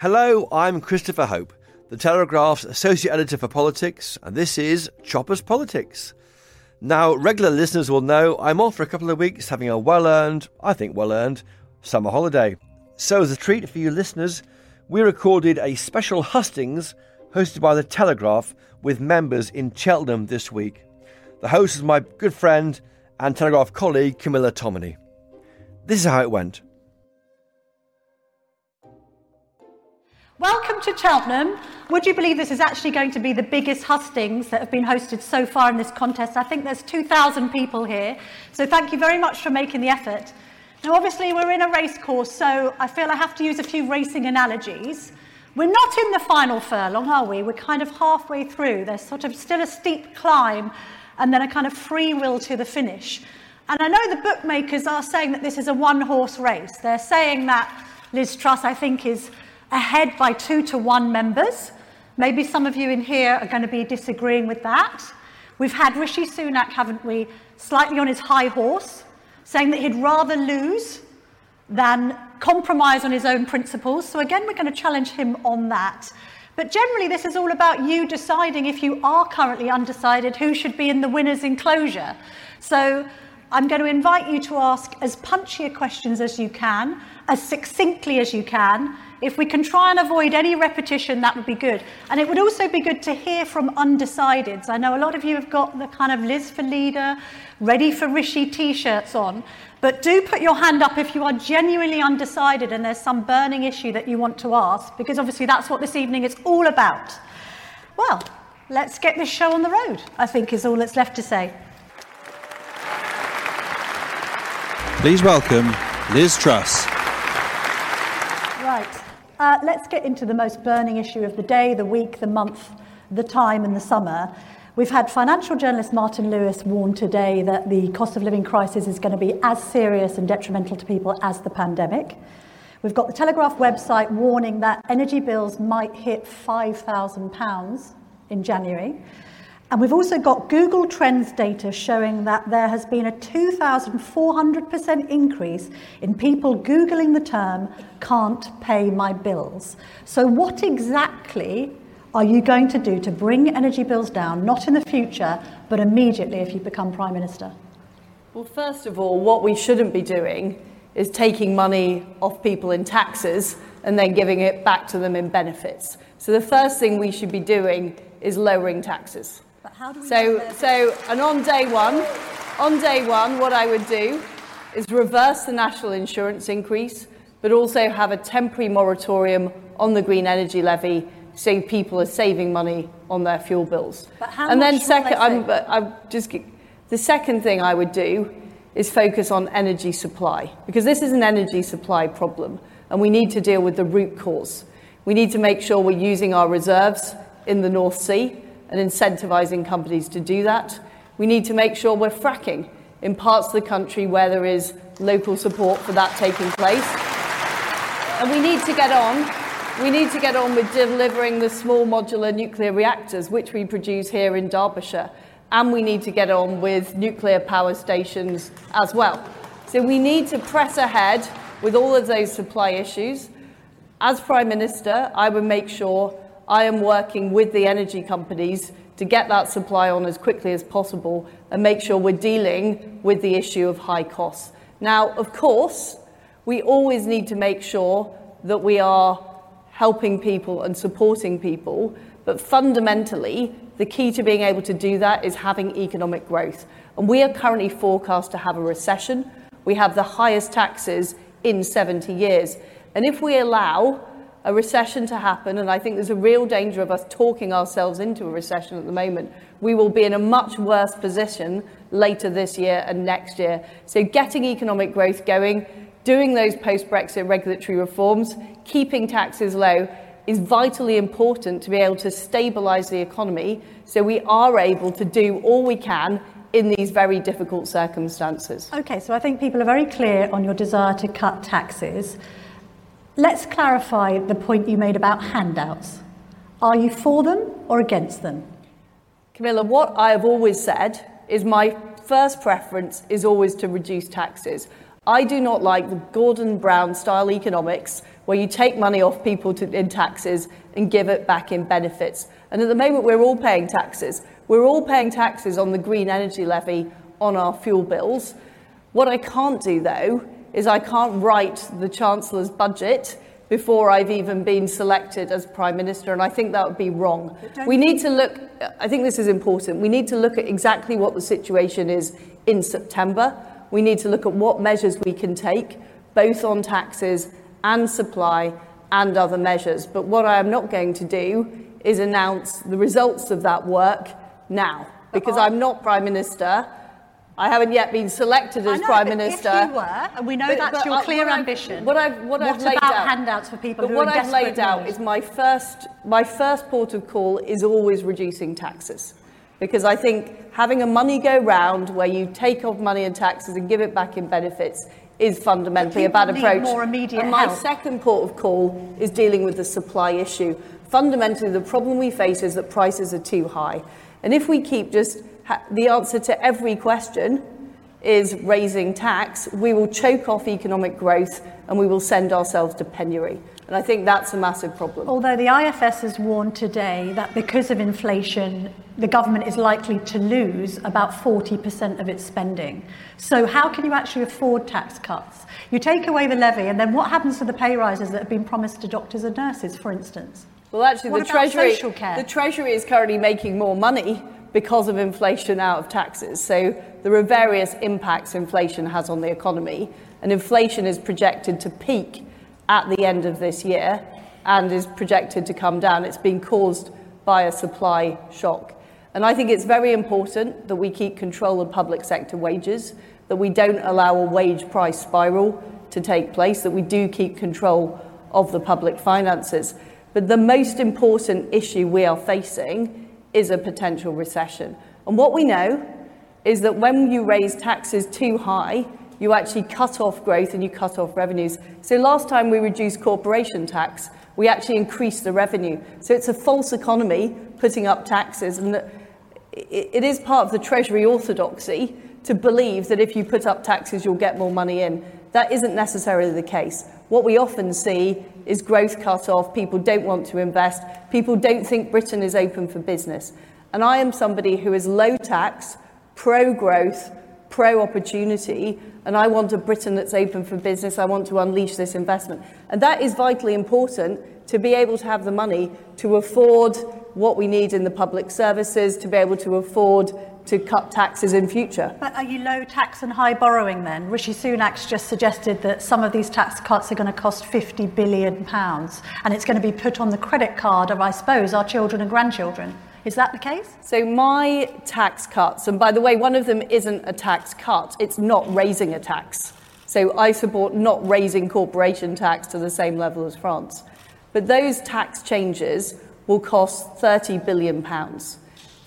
Hello, I'm Christopher Hope, the Telegraph's Associate Editor for Politics, and this is Choppers Politics. Now, regular listeners will know I'm off for a couple of weeks having a well earned, I think well earned, summer holiday. So, as a treat for you listeners, we recorded a special hustings hosted by the Telegraph with members in Cheltenham this week. The host is my good friend and Telegraph colleague Camilla Tominey. This is how it went. Welcome to Cheltenham. Would you believe this is actually going to be the biggest hustings that have been hosted so far in this contest? I think there's 2,000 people here. So thank you very much for making the effort. Now, obviously, we're in a race course, so I feel I have to use a few racing analogies. We're not in the final furlong, are we? We're kind of halfway through. There's sort of still a steep climb and then a kind of free will to the finish. And I know the bookmakers are saying that this is a one horse race. They're saying that Liz Truss, I think, is ahead by two to one members. Maybe some of you in here are going to be disagreeing with that. We've had Rishi Sunak, haven't we, slightly on his high horse, saying that he'd rather lose than compromise on his own principles. So, again, we're going to challenge him on that. But generally, this is all about you deciding if you are currently undecided who should be in the winner's enclosure. So, I'm going to invite you to ask as punchy questions as you can, as succinctly as you can, if we can try and avoid any repetition, that would be good. And it would also be good to hear from undecideds. I know a lot of you have got the kind of Liz for leader, ready for Rishi t shirts on. But do put your hand up if you are genuinely undecided and there's some burning issue that you want to ask, because obviously that's what this evening is all about. Well, let's get this show on the road, I think is all that's left to say. Please welcome Liz Truss. Uh, let's get into the most burning issue of the day, the week, the month, the time, and the summer. We've had financial journalist Martin Lewis warn today that the cost of living crisis is going to be as serious and detrimental to people as the pandemic. We've got the Telegraph website warning that energy bills might hit £5,000 in January. And we've also got Google Trends data showing that there has been a 2,400% increase in people Googling the term can't pay my bills. So, what exactly are you going to do to bring energy bills down, not in the future, but immediately if you become Prime Minister? Well, first of all, what we shouldn't be doing is taking money off people in taxes and then giving it back to them in benefits. So, the first thing we should be doing is lowering taxes. So, so, and on day one, on day one, what I would do is reverse the national insurance increase, but also have a temporary moratorium on the green energy levy, so people are saving money on their fuel bills. But how and then second, I'm. I'm just the second thing I would do is focus on energy supply because this is an energy supply problem, and we need to deal with the root cause. We need to make sure we're using our reserves in the North Sea and incentivizing companies to do that. We need to make sure we're fracking in parts of the country where there is local support for that taking place. And we need to get on. We need to get on with delivering the small modular nuclear reactors, which we produce here in Derbyshire. And we need to get on with nuclear power stations as well. So we need to press ahead with all of those supply issues. As Prime Minister, I would make sure I am working with the energy companies to get that supply on as quickly as possible and make sure we're dealing with the issue of high costs. Now, of course, we always need to make sure that we are helping people and supporting people, but fundamentally, the key to being able to do that is having economic growth. And we are currently forecast to have a recession. We have the highest taxes in 70 years. And if we allow a recession to happen, and I think there's a real danger of us talking ourselves into a recession at the moment, we will be in a much worse position later this year and next year. So, getting economic growth going, doing those post Brexit regulatory reforms, keeping taxes low is vitally important to be able to stabilise the economy so we are able to do all we can in these very difficult circumstances. Okay, so I think people are very clear on your desire to cut taxes. Let's clarify the point you made about handouts. Are you for them or against them? Camilla, what I have always said is my first preference is always to reduce taxes. I do not like the Gordon Brown style economics where you take money off people to, in taxes and give it back in benefits. And at the moment, we're all paying taxes. We're all paying taxes on the green energy levy on our fuel bills. What I can't do, though, is I can't write the Chancellor's budget before I've even been selected as Prime Minister, and I think that would be wrong. We need to look, I think this is important, we need to look at exactly what the situation is in September. We need to look at what measures we can take, both on taxes and supply and other measures. But what I am not going to do is announce the results of that work now, because I'm not Prime Minister I haven't yet been selected as know, Prime Minister. If you were, and we know but, that's but, your clear what ambition. I've, what I've, what, what I've laid about out, handouts for people but who what are I've laid out is my first, my first port of call is always reducing taxes. Because I think having a money go round where you take off money and taxes and give it back in benefits is fundamentally a bad approach. more immediate and my help. second port of call is dealing with the supply issue. Fundamentally, the problem we face is that prices are too high. And if we keep just the answer to every question is raising tax, we will choke off economic growth and we will send ourselves to penury. And I think that's a massive problem. Although the IFS has warned today that because of inflation, the government is likely to lose about 40% of its spending. So, how can you actually afford tax cuts? You take away the levy, and then what happens to the pay rises that have been promised to doctors and nurses, for instance? Well, actually, What the Treasury, the Treasury is currently making more money because of inflation out of taxes. So there are various impacts inflation has on the economy, and inflation is projected to peak at the end of this year and is projected to come down. It's been caused by a supply shock. And I think it's very important that we keep control of public sector wages, that we don't allow a wage price spiral to take place, that we do keep control of the public finances. But the most important issue we are facing is a potential recession. And what we know is that when you raise taxes too high, you actually cut off growth and you cut off revenues. So last time we reduced corporation tax, we actually increased the revenue. So it's a false economy putting up taxes. And it is part of the Treasury orthodoxy to believe that if you put up taxes, you'll get more money in. That isn't necessarily the case. What we often see is growth cut off, people don't want to invest, people don't think Britain is open for business. And I am somebody who is low tax, pro growth, pro opportunity, and I want a Britain that's open for business. I want to unleash this investment. And that is vitally important to be able to have the money to afford what we need in the public services, to be able to afford to cut taxes in future. But are you low tax and high borrowing then? Rishi Sunak's just suggested that some of these tax cuts are going to cost 50 billion pounds and it's going to be put on the credit card of, I suppose, our children and grandchildren. Is that the case? So my tax cuts, and by the way, one of them isn't a tax cut, it's not raising a tax. So I support not raising corporation tax to the same level as France. But those tax changes will cost 30 billion pounds.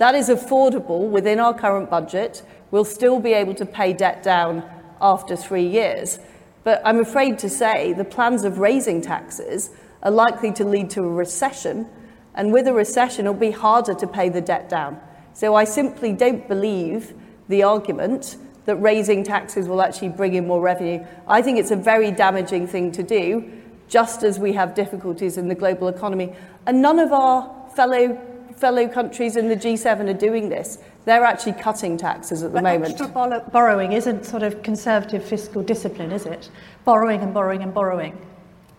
That is affordable within our current budget. We'll still be able to pay debt down after three years. But I'm afraid to say the plans of raising taxes are likely to lead to a recession, and with a recession, it'll be harder to pay the debt down. So I simply don't believe the argument that raising taxes will actually bring in more revenue. I think it's a very damaging thing to do, just as we have difficulties in the global economy. And none of our fellow fellow countries in the G7 are doing this. They're actually cutting taxes at the but moment. Extra borrow- borrowing isn't sort of conservative fiscal discipline, is it? Borrowing and borrowing and borrowing.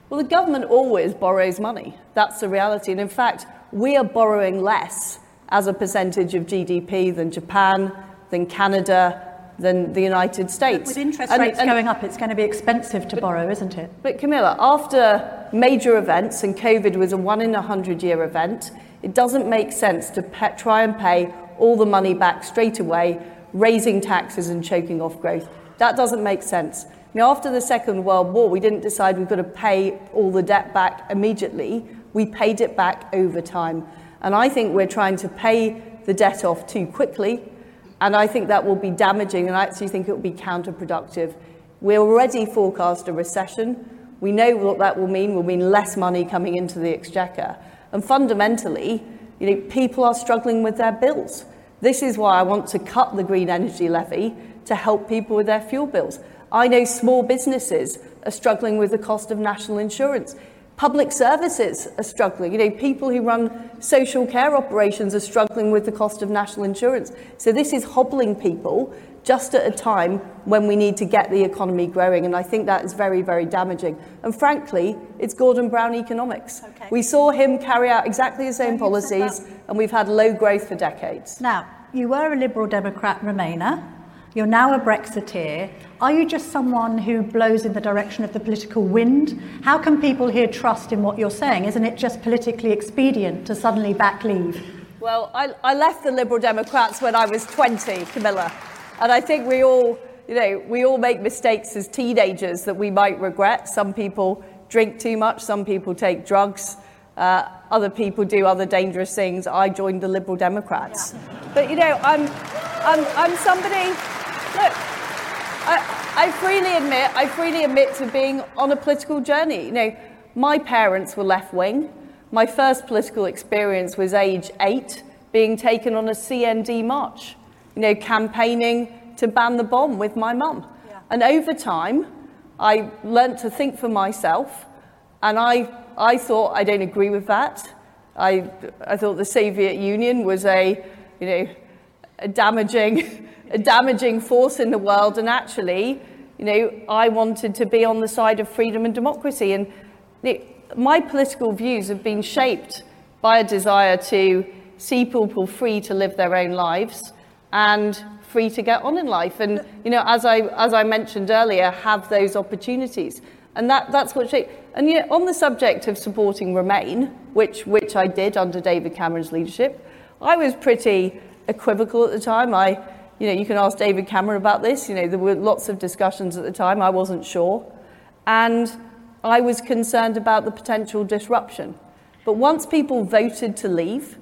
Well, the government always borrows money. That's the reality. And in fact, we are borrowing less as a percentage of GDP than Japan, than Canada, than the United States. With interest And- rates and- going up, it's going to be expensive to borrow, isn't it? But Camilla, after major events, and COVID was a one in a hundred year event, it doesn't make sense to try and pay all the money back straight away, raising taxes and choking off growth. That doesn't make sense. Now, after the Second World War, we didn't decide we've got to pay all the debt back immediately. We paid it back over time. And I think we're trying to pay the debt off too quickly. And I think that will be damaging, and I actually think it will be counterproductive. We already forecast a recession. We know what that will mean. Will mean less money coming into the exchequer. And fundamentally, you know, people are struggling with their bills. This is why I want to cut the green energy levy to help people with their fuel bills. I know small businesses are struggling with the cost of national insurance. Public services are struggling. You know, people who run social care operations are struggling with the cost of national insurance. So this is hobbling people just at a time when we need to get the economy growing. And I think that is very, very damaging. And frankly, it's Gordon Brown economics. Okay. We saw him carry out exactly the same Yeah, you've said policies, and we've had low growth for decades. Now, you were a Liberal Democrat Remainer. You're now a Brexiteer. Are you just someone who blows in the direction of the political wind? How can people here trust in what you're saying? Isn't it just politically expedient to suddenly back leave? Well, I, I left the Liberal Democrats when I was 20, Camilla. And I think we all, you know, we all make mistakes as teenagers that we might regret. Some people drink too much, some people take drugs, uh, other people do other dangerous things. I joined the Liberal Democrats. But, you know, I'm, I'm, I'm somebody, look, I, I freely admit, I freely admit to being on a political journey. You know, my parents were left wing. My first political experience was age eight, being taken on a CND march, you know, campaigning to ban the bomb with my mum. Yeah. And over time, I learnt to think for myself, and I, I thought I don't agree with that. I, I thought the Soviet Union was a, you know, a damaging, a damaging force in the world, and actually, you know, I wanted to be on the side of freedom and democracy. And know, my political views have been shaped by a desire to see people free to live their own lives and free to get on in life. And you know, as I as I mentioned earlier, have those opportunities. And that, that's what shaped. And you know, on the subject of supporting Remain, which which I did under David Cameron's leadership, I was pretty equivocal at the time. I, you know, you can ask David Cameron about this. You know, there were lots of discussions at the time. I wasn't sure, and I was concerned about the potential disruption. But once people voted to leave,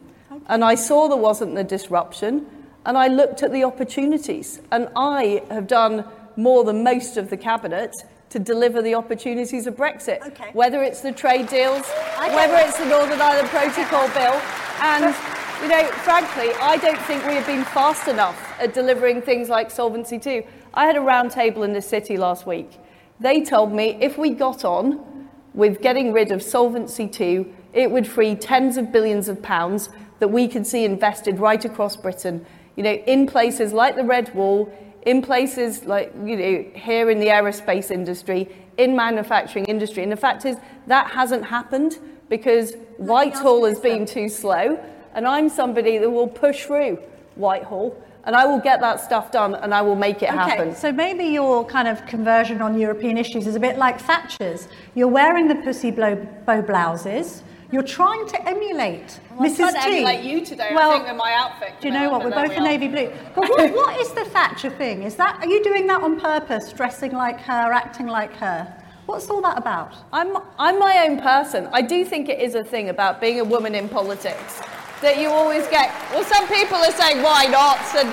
and I saw there wasn't the disruption, and I looked at the opportunities, and I have done more than most of the cabinet to deliver the opportunities of Brexit. Okay. Whether it's the trade deals, whether it's the Northern Ireland Protocol bill, and you know, frankly, I don't think we have been fast enough at delivering things like Solvency II. I had a roundtable in the city last week. They told me if we got on with getting rid of Solvency II, it would free tens of billions of pounds that we could see invested right across Britain. You know, in places like the Red Wall, in places like, you know, here in the aerospace industry, in manufacturing industry. And the fact is, that hasn't happened because Whitehall has been too slow. And I'm somebody that will push through Whitehall and I will get that stuff done and I will make it happen. Okay, so maybe your kind of conversion on European issues is a bit like Thatcher's. You're wearing the pussy blow, bow blouses. You're trying to emulate I'm Mrs. trying to T. emulate you today, I Well, think, with my outfit, Do you know what? We're both in navy blue. But what, what is the Thatcher thing? Is that are you doing that on purpose, dressing like her, acting like her? What's all that about? I'm, I'm my own person. I do think it is a thing about being a woman in politics that you always get. Well, some people are saying, why not? And,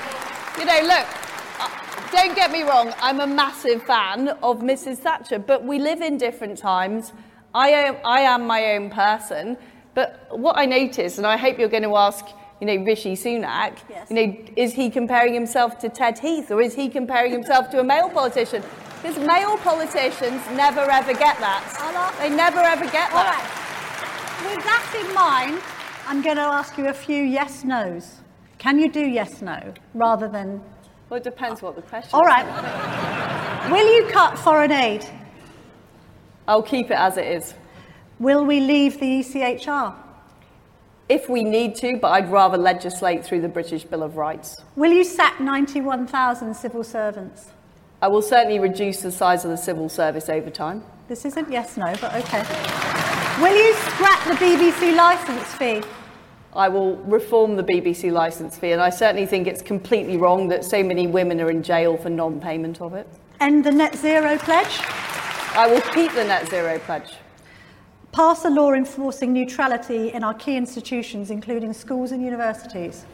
you know, look, uh, don't get me wrong, I'm a massive fan of Mrs. Thatcher, but we live in different times. I am, I am my own person. But what I notice, and I hope you're going to ask, you know, Rishi Sunak, Yes. you know, is he comparing himself to Ted Heath or is he comparing himself to a male politician? Because male politicians never ever get that. They never ever get All that. right. With that in mind, I'm going to ask you a few yes nos. Can you do yes no rather than. Well, it depends what the question All right. Will you cut foreign aid? I'll keep it as it is. Will we leave the ECHR? If we need to, but I'd rather legislate through the British Bill of Rights. Will you sack 91,000 civil servants? I will certainly reduce the size of the civil service over time. This isn't yes no, but okay. Will you scrap the BBC licence fee? I will reform the BBC licence fee, and I certainly think it's completely wrong that so many women are in jail for non payment of it. End the net zero pledge? I will keep the net zero pledge. Pass a law enforcing neutrality in our key institutions, including schools and universities.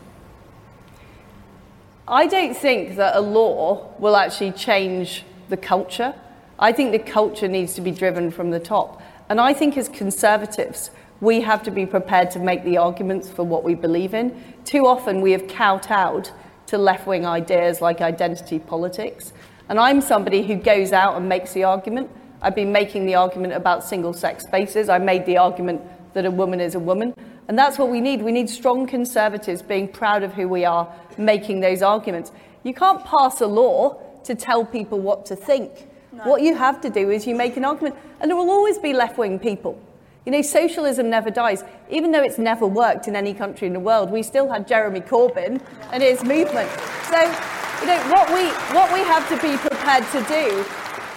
I don't think that a law will actually change the culture. I think the culture needs to be driven from the top. And I think as conservatives, we have to be prepared to make the arguments for what we believe in. Too often we have kowtowed to left wing ideas like identity politics. And I'm somebody who goes out and makes the argument. I've been making the argument about single sex spaces. I made the argument that a woman is a woman. And that's what we need. We need strong conservatives being proud of who we are, making those arguments. You can't pass a law to tell people what to think. What you have to do is you make an argument, and there will always be left wing people. You know, socialism never dies. Even though it's never worked in any country in the world, we still had Jeremy Corbyn and his movement. So, you know, what we, what we have to be prepared to do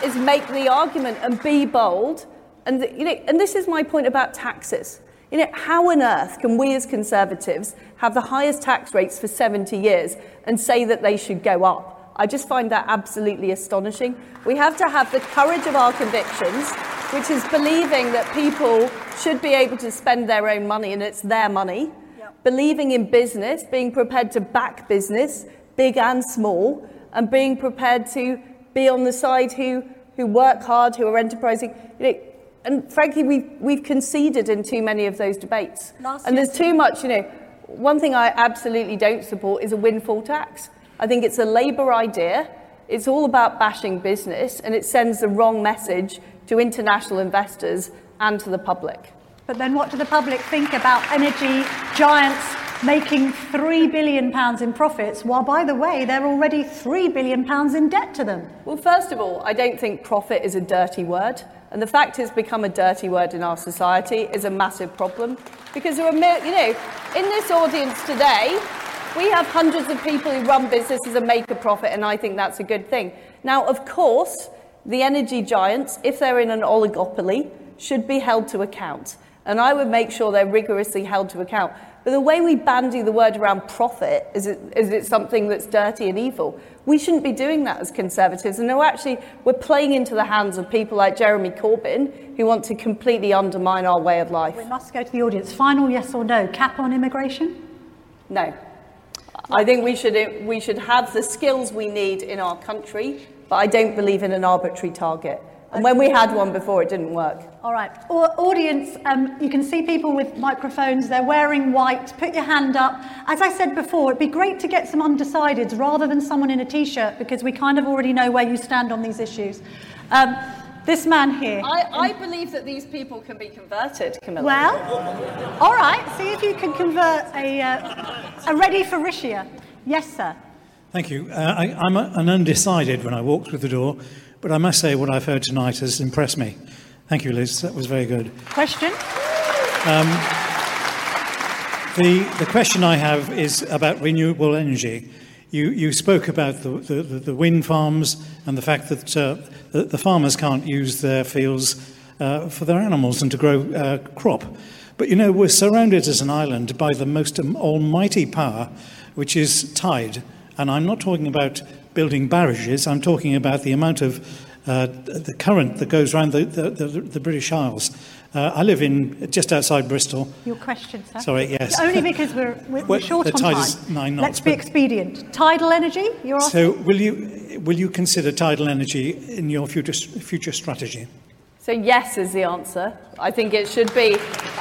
is make the argument and be bold. And, you know, and this is my point about taxes. You know, how on earth can we as Conservatives have the highest tax rates for 70 years and say that they should go up? I just find that absolutely astonishing. We have to have the courage of our convictions, which is believing that people should be able to spend their own money and it's their money. Yep. Believing in business, being prepared to back business, big and small, and being prepared to be on the side who, who work hard, who are enterprising. You know, and frankly, we've, we've conceded in too many of those debates. Last and there's too much, you know, one thing I absolutely don't support is a windfall tax. I think it's a Labour idea. It's all about bashing business, and it sends the wrong message to international investors and to the public. But then what do the public think about energy giants making £3 billion in profits, while, by the way, they're already £3 billion in debt to them? Well, first of all, I don't think profit is a dirty word. And the fact it's become a dirty word in our society is a massive problem. Because there are, you know, in this audience today, we have hundreds of people who run businesses and make a profit, and I think that's a good thing. Now, of course, the energy giants, if they're in an oligopoly, should be held to account. And I would make sure they're rigorously held to account. But the way we bandy the word around profit is it, is it something that's dirty and evil. We shouldn't be doing that as Conservatives. And no, actually, we're playing into the hands of people like Jeremy Corbyn who want to completely undermine our way of life. We must go to the audience. Final yes or no? Cap on immigration? No. I think we should, we should have the skills we need in our country, but I don't believe in an arbitrary target. And when we had one before, it didn't work. All right. Au- audience, um, you can see people with microphones. They're wearing white. Put your hand up. As I said before, it'd be great to get some undecideds rather than someone in a t-shirt because we kind of already know where you stand on these issues. Um, this man here. I, I believe that these people can be converted, Camilla. Well, all right. See if you can convert a, uh, a ready for Rishia. Yes, sir. Thank you. Uh, I, I'm a, an undecided when I walk through the door, but I must say what I've heard tonight has impressed me. Thank you, Liz. That was very good. Question. The, the question I have is about renewable energy. You, you spoke about the, the, the wind farms and the fact that uh, the, the farmers can't use their fields uh, for their animals and to grow uh, crop. But you know, we're surrounded as an island by the most um, almighty power, which is tide. And I'm not talking about building barrages, I'm talking about the amount of uh, the current that goes around the, the, the, the British Isles. Uh, I live in just outside Bristol. Your question, sir. Sorry, yes. Only because we're, we're, we're short the on tide time. is nine Let's be expedient. Tidal energy. You're asking. So, will you will you consider tidal energy in your future future strategy? So yes is the answer. I think it should be.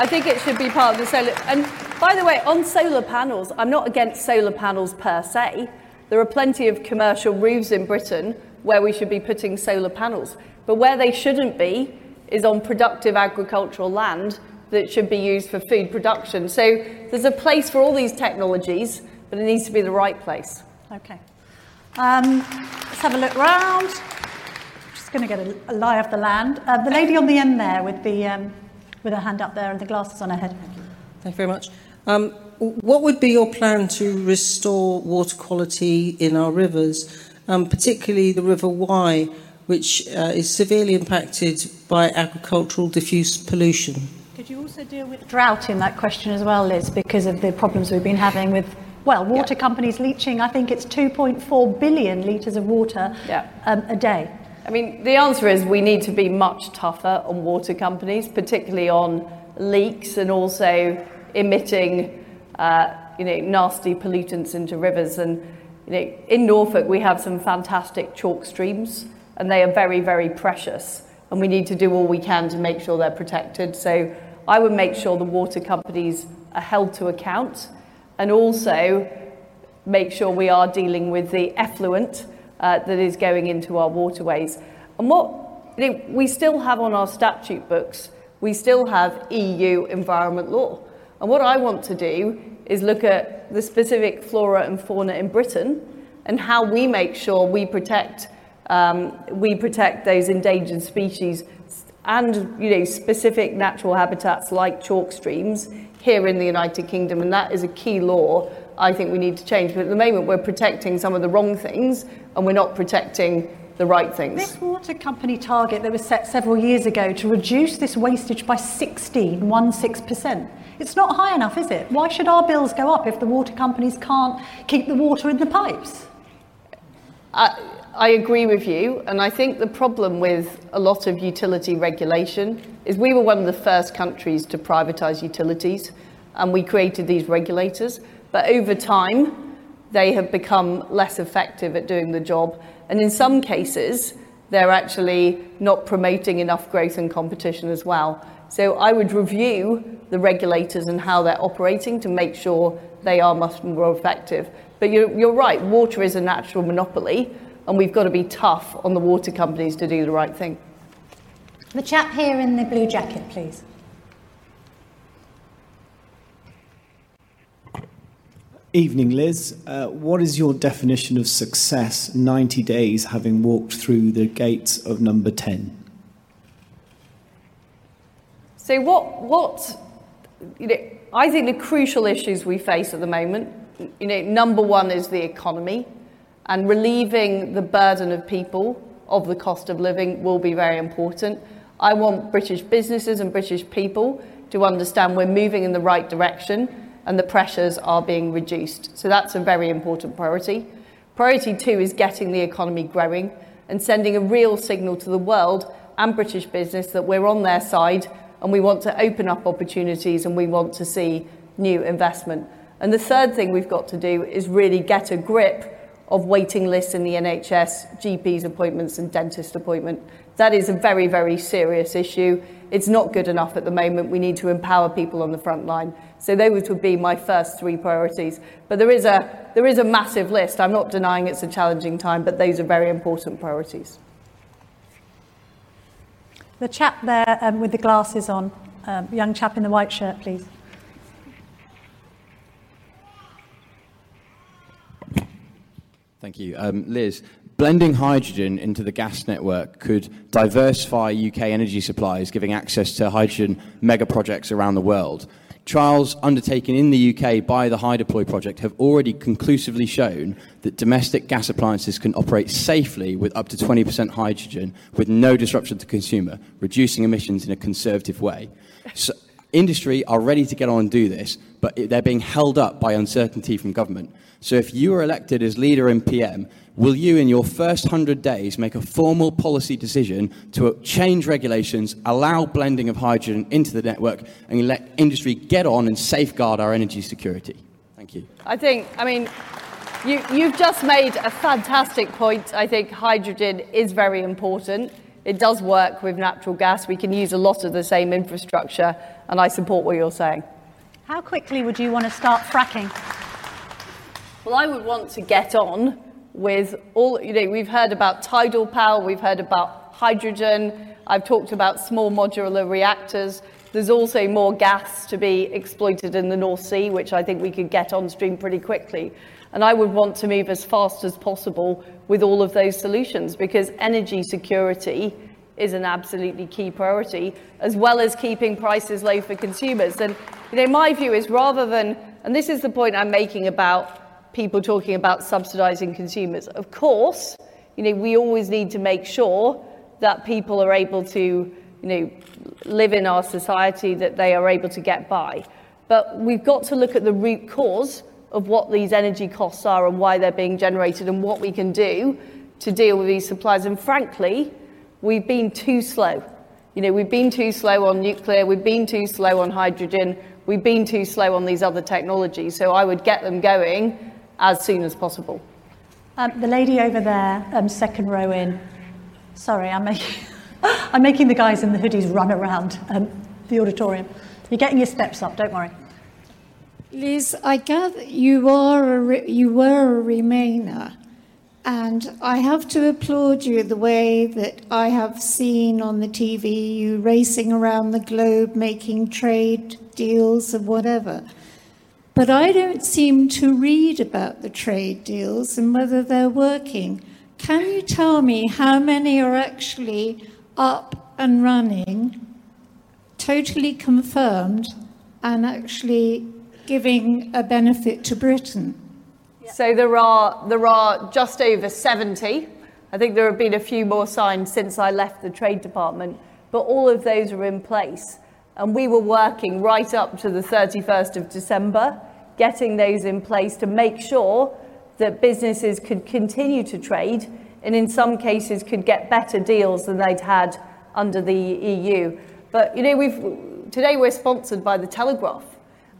I think it should be part of the solar. And by the way, on solar panels, I'm not against solar panels per se. There are plenty of commercial roofs in Britain where we should be putting solar panels. But where they shouldn't be is on productive agricultural land that should be used for food production. So there's a place for all these technologies, but it needs to be the right place. Okay. Um, let's have a look round. Just going to get a, a lie of the land. Uh, the lady on the end there with the um, with her hand up there and the glasses on her head. Thank you. Thank you very much. Um, what would be your plan to restore water quality in our rivers, um, particularly the River Wye, which uh, is severely impacted by agricultural diffuse pollution? Could you also deal with drought in that question as well, Liz, because of the problems we've been having with, well, water yeah. companies leaching, I think it's 2.4 billion litres of water yeah. um, a day. I mean, the answer is we need to be much tougher on water companies, particularly on leaks and also emitting uh, you know, nasty pollutants into rivers. And you know, in Norfolk, we have some fantastic chalk streams, and they are very, very precious. And we need to do all we can to make sure they're protected. So I would make sure the water companies are held to account, and also make sure we are dealing with the effluent uh, that is going into our waterways. And what you know, we still have on our statute books, we still have EU environment law. And what I want to do is look at the specific flora and fauna in Britain and how we make sure we protect um, we protect those endangered species and you know specific natural habitats like chalk streams here in the United Kingdom and that is a key law I think we need to change but at the moment we're protecting some of the wrong things and we're not protecting the right things. This water company target that was set several years ago to reduce this wastage by 16, 16%. It's not high enough, is it? Why should our bills go up if the water companies can't keep the water in the pipes? I, I agree with you, and I think the problem with a lot of utility regulation is we were one of the first countries to privatise utilities, and we created these regulators. But over time, they have become less effective at doing the job, and in some cases, they're actually not promoting enough growth and competition as well. So I would review the regulators and how they're operating to make sure they are much more effective. But you're, you're right, water is a natural monopoly, and we've got to be tough on the water companies to do the right thing. The chap here in the blue jacket, please. Evening, Liz. Uh, what is your definition of success 90 days having walked through the gates of number 10? So, what, what, you know, I think the crucial issues we face at the moment, you know, number one is the economy, and relieving the burden of people of the cost of living will be very important. I want British businesses and British people to understand we're moving in the right direction and the pressures are being reduced. So that's a very important priority. Priority two is getting the economy growing and sending a real signal to the world and British business that we're on their side and we want to open up opportunities and we want to see new investment. And the third thing we've got to do is really get a grip of waiting lists in the NHS, GPs appointments and dentist appointment. That is a very, very serious issue. It's not good enough at the moment. We need to empower people on the front line. So those would be my first three priorities. But there is a, there is a massive list. I'm not denying it's a challenging time, but those are very important priorities. The chap there um, with the glasses on, um, young chap in the white shirt, please. Thank you. Um, Liz, blending hydrogen into the gas network could diversify UK energy supplies, giving access to hydrogen mega projects around the world. Trials undertaken in the UK by the HyDeploy project have already conclusively shown that domestic gas appliances can operate safely with up to 20% hydrogen with no disruption to consumer, reducing emissions in a conservative way. Industry are ready to get on and do this, but they're being held up by uncertainty from government. So if you are elected as leader in PM, will you, in your first 100 days, make a formal policy decision to change regulations, allow blending of hydrogen into the network, and let industry get on and safeguard our energy security? Thank you. I think, I mean, you, you've just made a fantastic point. I think hydrogen is very important. It does work with natural gas. We can use a lot of the same infrastructure, and I support what you're saying. How quickly would you want to start fracking? Well, I would want to get on with all, you know, we've heard about tidal power, we've heard about hydrogen, I've talked about small modular reactors. There's also more gas to be exploited in the North Sea, which I think we could get on stream pretty quickly. And I would want to move as fast as possible with all of those solutions because energy security is an absolutely key priority, as well as keeping prices low for consumers. And you know, my view is rather than, and this is the point I'm making about people talking about subsidising consumers. Of course, you know, we always need to make sure that people are able to, you know, live in our society, that they are able to get by. But we've got to look at the root cause of what these energy costs are and why they're being generated and what we can do to deal with these supplies. And frankly, we've been too slow. You know, we've been too slow on nuclear, we've been too slow on hydrogen, we've been too slow on these other technologies. So I would get them going as soon as possible. Um, the lady over there, um, second row in. Sorry, I'm making, I'm making the guys in the hoodies run around um, the auditorium. You're getting your steps up, don't worry. Liz, I gather you are a re- you were a Remainer, and I have to applaud you the way that I have seen on the TV you racing around the globe making trade deals and whatever. But I don't seem to read about the trade deals and whether they're working. Can you tell me how many are actually up and running, totally confirmed, and actually giving a benefit to Britain? So there are, there are just over 70. I think there have been a few more signed since I left the Trade Department, but all of those are in place. And we were working right up to the 31st of December, getting those in place to make sure that businesses could continue to trade and in some cases could get better deals than they'd had under the EU. But you know, we've today we're sponsored by the Telegraph.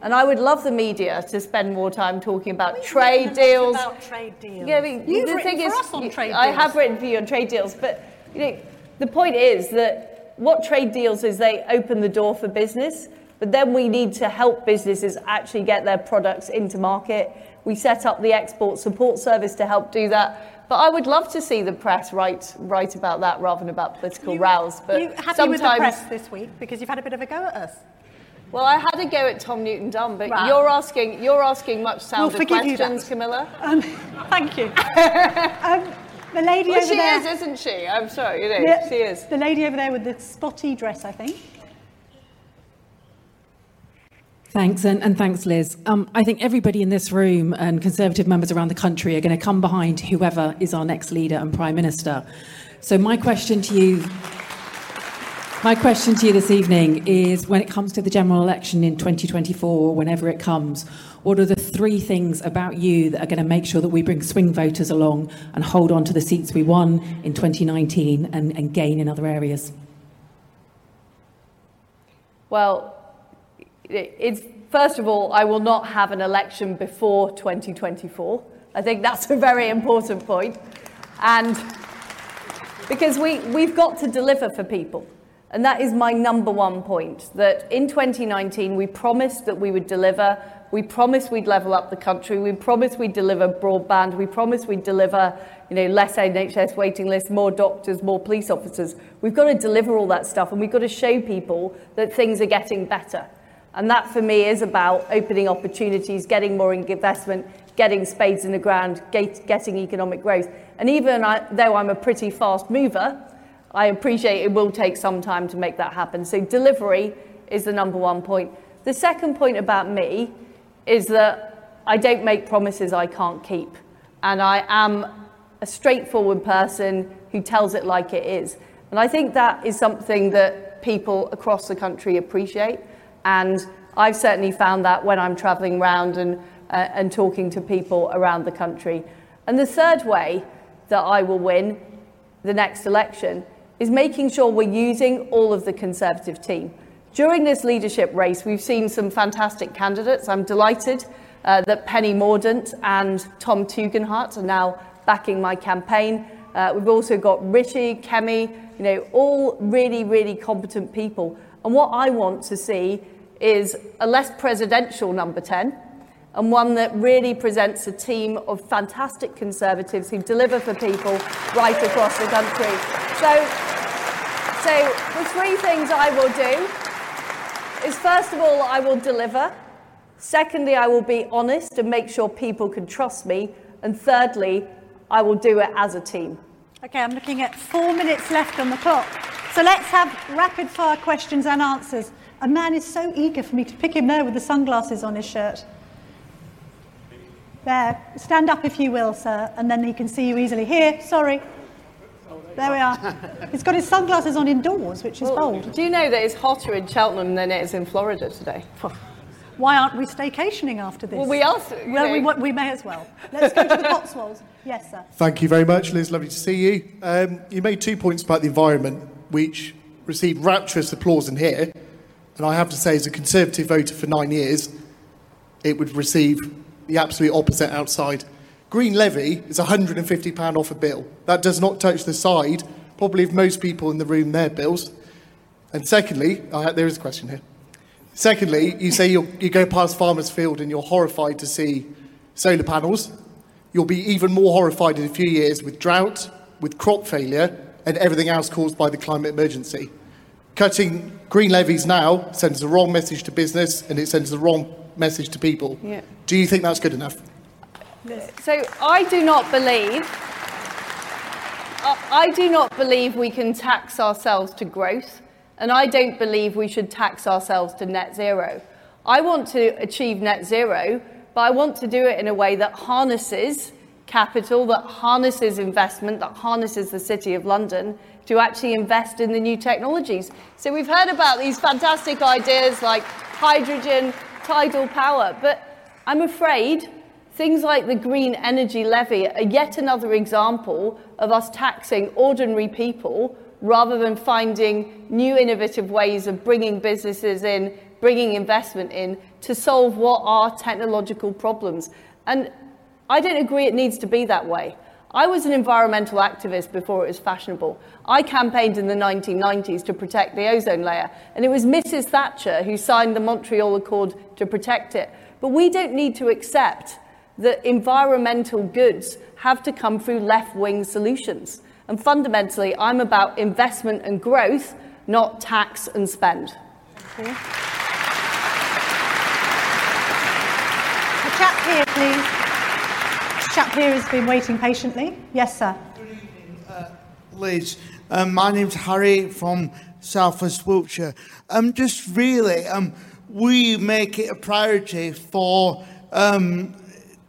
And I would love the media to spend more time talking about We've trade deals. About trade deals. Yeah, I mean, You've the written thing for is, us on you- trade I have written for you on trade deals, but you know, the point is that what trade deals is they open the door for business, but then we need to help businesses actually get their products into market. We set up the export support service to help do that. But I would love to see the press write write about that rather than about political rows. But you happy sometimes, with the press this week because you've had a bit of a go at us. Well, I had a go at Tom Newton Dunn, but Right. you're asking you're asking much We'll sounder you questions, Camilla. Um, thank you. um, the lady Well, over she there. is, isn't she? I'm sorry, you know, Yeah, she is. The lady over there with the spotty dress, I think. Thanks, and, and thanks, Liz. Um, I think everybody in this room and Conservative members around the country are going to come behind whoever is our next leader and Prime Minister. So, my question to you. My question to you this evening is when it comes to the general election in 2024, or whenever it comes, what are the three things about you that are going to make sure that we bring swing voters along and hold on to the seats we won in 2019 and, and gain in other areas? Well, it's first of all, I will not have an election before 2024. I think that's a very important point. And because we, we've got to deliver for people. And that is my number one point that in 2019 we promised that we would deliver. We promised we'd level up the country. We promised we'd deliver broadband. We promised we'd deliver, you know, less NHS waiting lists, more doctors, more police officers. We've got to deliver all that stuff and we've got to show people that things are getting better. And that for me is about opening opportunities, getting more investment, getting spades in the ground, get, getting economic growth. And even I, though I'm a pretty fast mover, I appreciate it will take some time to make that happen. So delivery is the number one point. The second point about me is that I don't make promises I can't keep. And I am a straightforward person who tells it like it is. And I think that is something that people across the country appreciate. And I've certainly found that when I'm traveling around and, uh, and talking to people around the country. And the third way that I will win the next election is making sure we're using all of the Conservative team. During this leadership race, we've seen some fantastic candidates. I'm delighted uh, that Penny Mordaunt and Tom Tugendhat are now backing my campaign. Uh, we've also got Richie, Kemi, you know, all really, really competent people. And what I want to see is a less presidential number 10 and one that really presents a team of fantastic conservatives who deliver for people right across the country. So, so the three things I will do is first of all, I will deliver. Secondly, I will be honest and make sure people can trust me. And thirdly, I will do it as a team. Okay, I'm looking at four minutes left on the clock. So let's have rapid fire questions and answers. A man is so eager for me to pick him there with the sunglasses on his shirt. There, stand up if you will, sir, and then he can see you easily. Here, sorry. There we are. He's got his sunglasses on indoors, which is Well, bold. Do you know that it's hotter in Cheltenham than it is in Florida today? Why aren't we staycationing after this? Well, we are, you Well, we, we may as well. Let's go to the Cotswolds. Yes, sir. Thank you very much, Liz. Lovely to see you. Um, you made two points about the environment, which received rapturous applause in here. And I have to say, as a Conservative voter for nine years, it would receive the absolute opposite outside. Green levy is £150 off a bill. That does not touch the side, probably of most people in the room, their bills. And secondly, I, there is a question here. Secondly, you say you go past Farmer's Field and you're horrified to see solar panels. You'll be even more horrified in a few years with drought, with crop failure, and everything else caused by the climate emergency. Cutting green levies now sends the wrong message to business and it sends the wrong message to people. Yeah. Do you think that's good enough? So I do not believe. I I do not believe we can tax ourselves to growth, and I don't believe we should tax ourselves to net zero. I want to achieve net zero, but I want to do it in a way that harnesses capital, that harnesses investment, that harnesses the City of London to actually invest in the new technologies. So we've heard about these fantastic ideas like hydrogen, tidal power, but I'm afraid Things like the green energy levy are yet another example of us taxing ordinary people rather than finding new innovative ways of bringing businesses in, bringing investment in to solve what are technological problems. And I don't agree it needs to be that way. I was an environmental activist before it was fashionable. I campaigned in the 1990s to protect the ozone layer, and it was Mrs. Thatcher who signed the Montreal Accord to protect it. But we don't need to accept that environmental goods have to come through left wing solutions. And fundamentally, I'm about investment and growth, not tax and spend. Thank you. The chap here, please. Chap here has been waiting patiently. Yes, sir. Good Liz. Um, my name's Harry from South Southwest Wiltshire. Um, just really, um, we make it a priority for um,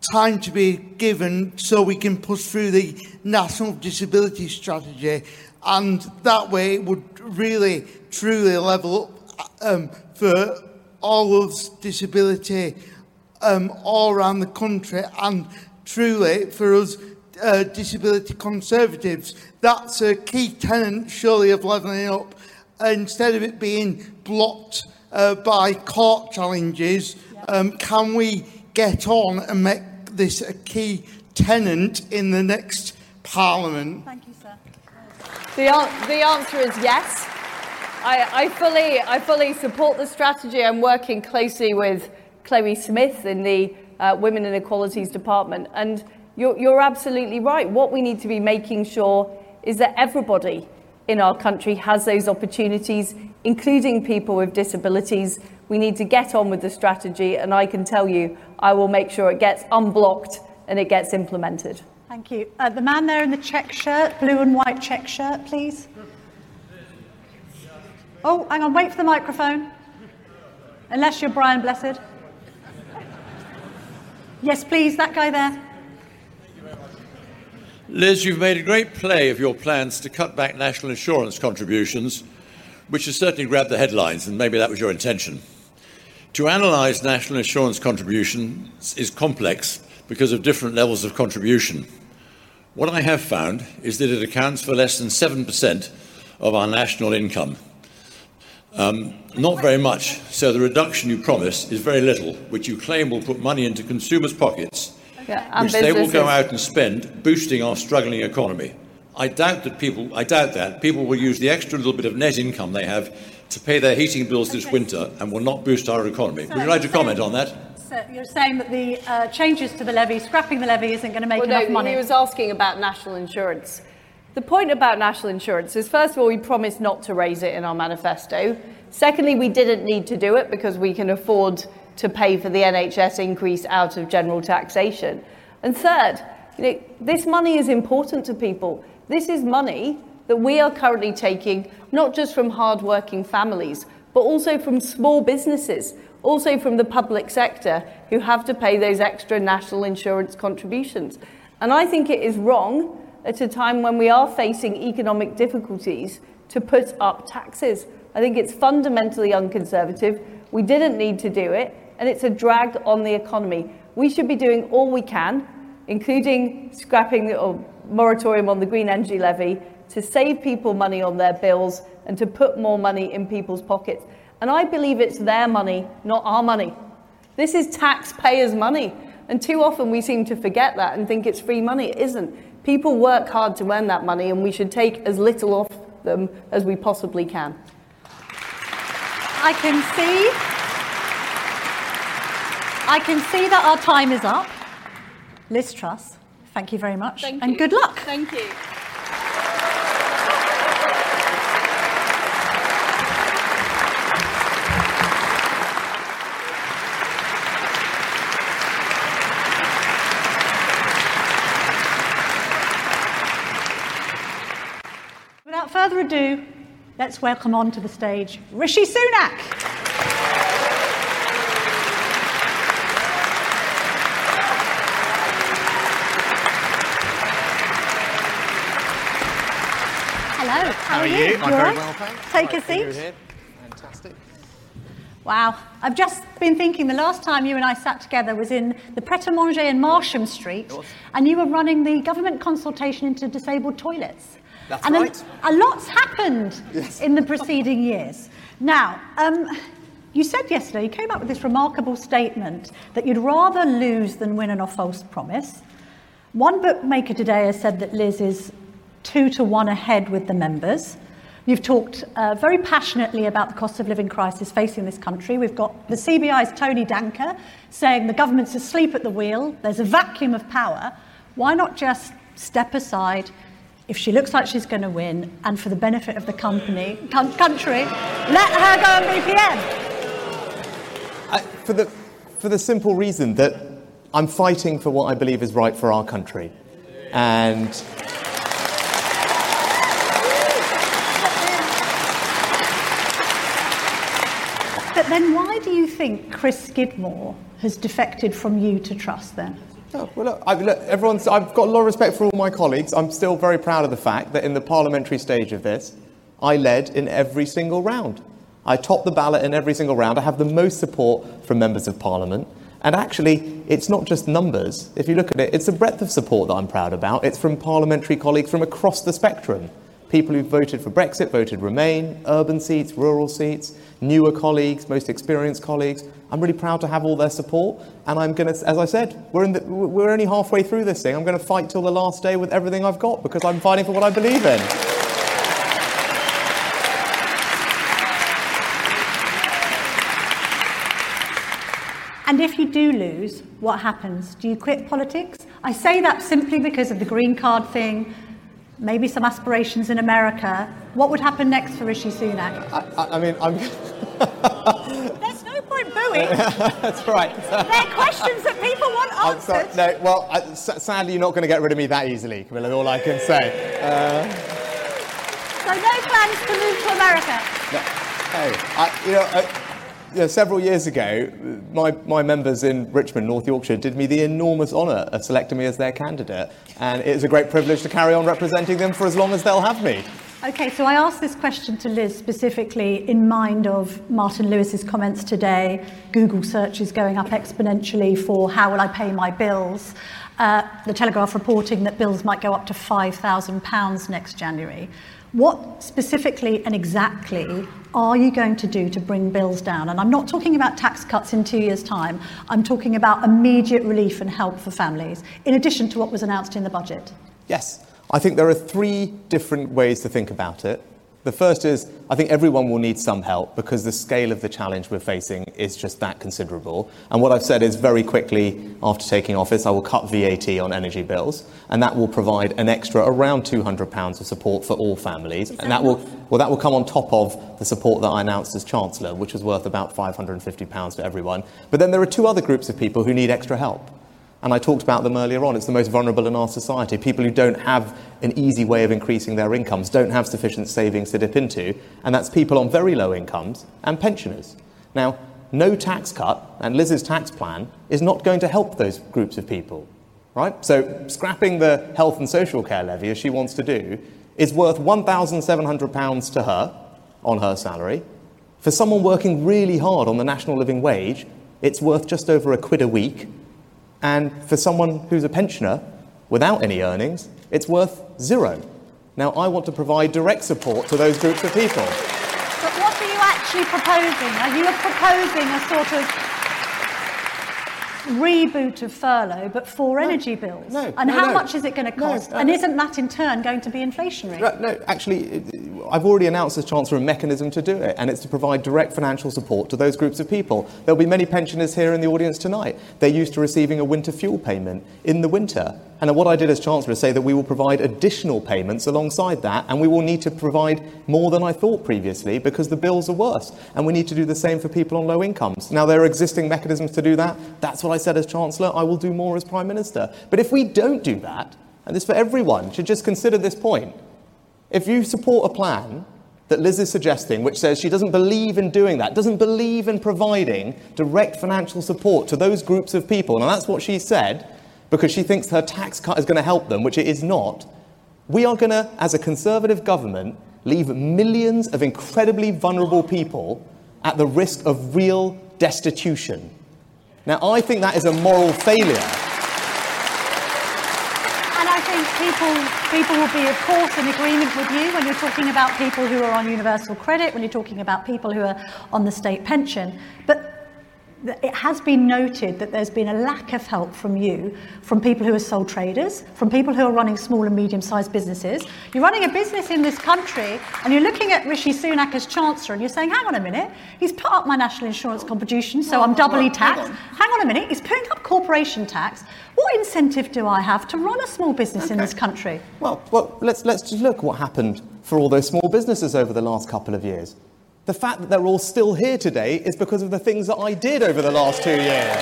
time to be given so we can push through the National Disability Strategy, and that way it would really, truly level up um, for all of disability um, all around the country, and truly for us uh, disability conservatives. That's a key tenet, surely, of levelling up. Instead of it being blocked uh, by court challenges, um, can we get on and make this a key tenant in the next Parliament? Thank you, sir. The, an- the answer is yes. I, I, fully, I fully support the strategy. I'm working closely with Chloe Smith in the uh, Women and Equalities Department. And you're, you're absolutely right. What we need to be making sure is that everybody in our country has those opportunities, including people with disabilities. We need to get on with the strategy, and I can tell you, I will make sure it gets unblocked and it gets implemented. Thank you. Uh, the man there in the check shirt, blue and white check shirt, please. Oh, hang on, wait for the microphone. Unless you're Brian Blessed. Yes, please, that guy there. Liz, you've made a great play of your plans to cut back national insurance contributions, which has certainly grabbed the headlines, and maybe that was your intention. To analyse national insurance contributions is complex because of different levels of contribution. What I have found is that it accounts for less than 7% of our national income. Um, not very much, so the reduction you promise is very little, which you claim will put money into consumers' pockets Yeah, which they will go out and spend boosting our struggling economy. I doubt that people, I doubt that people will use the extra little bit of net income they have to pay their heating bills this winter and will not boost our economy. Would you like to comment on that? You're saying that the uh, changes to the levy, scrapping the levy, isn't going to make Well, enough no, money. he was asking about national insurance. The point about national insurance is first of all, we promised not to raise it in our manifesto. Secondly, we didn't need to do it because we can afford to pay for the NHS increase out of general taxation. And third, you know, this money is important to people. This is money that we are currently taking not just from hard-working families, but also from small businesses, also from the public sector who have to pay those extra national insurance contributions. And I think it is wrong at a time when we are facing economic difficulties to put up taxes. I think it's fundamentally unconservative. We didn't need to do it, and it's a drag on the economy. We should be doing all we can, including scrapping the or moratorium on the green energy levy, to save people money on their bills and to put more money in people's pockets. And I believe it's their money, not our money. This is taxpayers' money. And too often we seem to forget that and think it's free money. It isn't. People work hard to earn that money, and we should take as little off them as we possibly can. I can see. I can see that our time is up. Liz Truss, thank you very much. Thank and you. good luck. Thank you. Without further ado, let's welcome on to the stage Rishi Sunak. Hello, how, are you? I'm all very well, thanks. Take a you're seat. here. Fantastic. Wow, I've just been thinking the last time you and I sat together was in the Pret a Manger in Marsham Street, and you were running the government consultation into disabled toilets. That's and a- right. A, lot's happened in the preceding years. Now, um, you said yesterday, you came up with this remarkable statement that you'd rather lose than win on a false promise. One bookmaker today has said that Liz is two to one ahead with the members. You've talked uh, very passionately about the cost of living crisis facing this country. We've got the CBI's Tony Danker saying the government's asleep at the wheel, there's a vacuum of power. Why not just step aside if she looks like she's going to win and for the benefit of the company, com- country, let her go and be PM? I, for, the, for the simple reason that I'm fighting for what I believe is right for our country. And But then why do you think Chris Skidmore has defected from you to Truss then? Oh, well, look, I, look, everyone's, I've got a lot of respect for all my colleagues. I'm still very proud of the fact that in the parliamentary stage of this, I led in every single round. I topped the ballot in every single round. I have the most support from members of parliament. And actually, it's not just numbers. If you look at it, it's the breadth of support that I'm proud about. It's from parliamentary colleagues from across the spectrum. People who voted for Brexit, voted Remain, urban seats, rural seats, newer colleagues, most experienced colleagues. I'm really proud to have all their support. And I'm going to, as I said, we're, the, we're only halfway through this thing. I'm going to fight till the last day with everything I've got because I'm fighting for what I believe in. And if you do lose, what happens? Do you quit politics? I say that simply because of the green card thing, maybe some aspirations in America. What would happen next for Rishi Sunak? I, I, I mean, I'm. No booing. That's right. They're questions that people want sorry, answered. no, well, I, sadly, you're not going to get rid of me that easily, Camilla, all I can say. Uh, So no plans to move to America. Hey, I, you know, uh, you know, several years ago, my, my members in Richmond, North Yorkshire, did me the enormous honour of selecting me as their candidate, and it is a great privilege to carry on representing them for as long as they'll have me. Okay, so I asked this question to Liz specifically in mind of Martin Lewis's comments today. Google search is going up exponentially for how will I pay my bills. Uh, the Telegraph reporting that bills might go up to £5,000 next January. What specifically and exactly are you going to do to bring bills down? And I'm not talking about tax cuts in two years' time. I'm talking about immediate relief and help for families, in addition to what was announced in the budget. Yes, I think there are three different ways to think about it. The first is I think everyone will need some help because the scale of the challenge we're facing is just that considerable. And what I've said is very quickly after taking office, I will cut VAT on energy bills, and that will provide an extra around £200 of support for all families. and that will, well, that will come on top of the support that I announced as Chancellor, which was worth about £550 for everyone. But then there are two other groups of people who need extra help. And I talked about them earlier on. It's the most vulnerable in our society. People who don't have an easy way of increasing their incomes, don't have sufficient savings to dip into, and that's people on very low incomes and pensioners. Now, no tax cut and Liz's tax plan is not going to help those groups of people, right? So, scrapping the health and social care levy, as she wants to do, is worth £1,700 to her on her salary. For someone working really hard on the national living wage, it's worth just over a quid a week and for someone who's a pensioner without any earnings, it's worth zero. Now, I want to provide direct support to those groups of people. But what are you actually proposing? Are you proposing a sort of reboot of furlough, but for energy bills? no, and no, how no. much is it going to No, cost? uh, and isn't that in turn going to be inflationary? Right, No, actually, I've already announced as Chancellor a mechanism to do it, and it's to provide direct financial support to those groups of people. There'll be many pensioners here in the audience tonight. They're used to receiving a winter fuel payment in the winter. And what I did as Chancellor is say that we will provide additional payments alongside that, and we will need to provide more than I thought previously because the bills are worse. And we need to do the same for people on low incomes. Now, there are existing mechanisms to do that. That's what I said as Chancellor. I will do more as Prime Minister. But if we don't do that, and this for everyone should just consider this point, if you support a plan that Liz is suggesting, which says she doesn't believe in doing that, doesn't believe in providing direct financial support to those groups of people, and that's what she said, because she thinks her tax cut is going to help them, which it is not, we are going to, as a Conservative government, leave millions of incredibly vulnerable people at the risk of real destitution. Now, I think that is a moral failure. And I think people, people will be, of course, in agreement with you when you're talking about people who are on universal credit, when you're talking about people who are on the state pension. But it has been noted that there's been a lack of help from you, from people who are sole traders, from people who are running small and medium sized businesses. You're running a business in this country and you're looking at Rishi Sunak as Chancellor and you're saying, hang on a minute, he's put up my national insurance contribution, so I'm doubly taxed. Hang on a minute, he's putting up corporation tax. What incentive do I have to run a small business in this country? Well, well let's, let's just look what happened for all those small businesses over the last couple of years. The fact that they're all still here today is because of the things that I did over the last two years.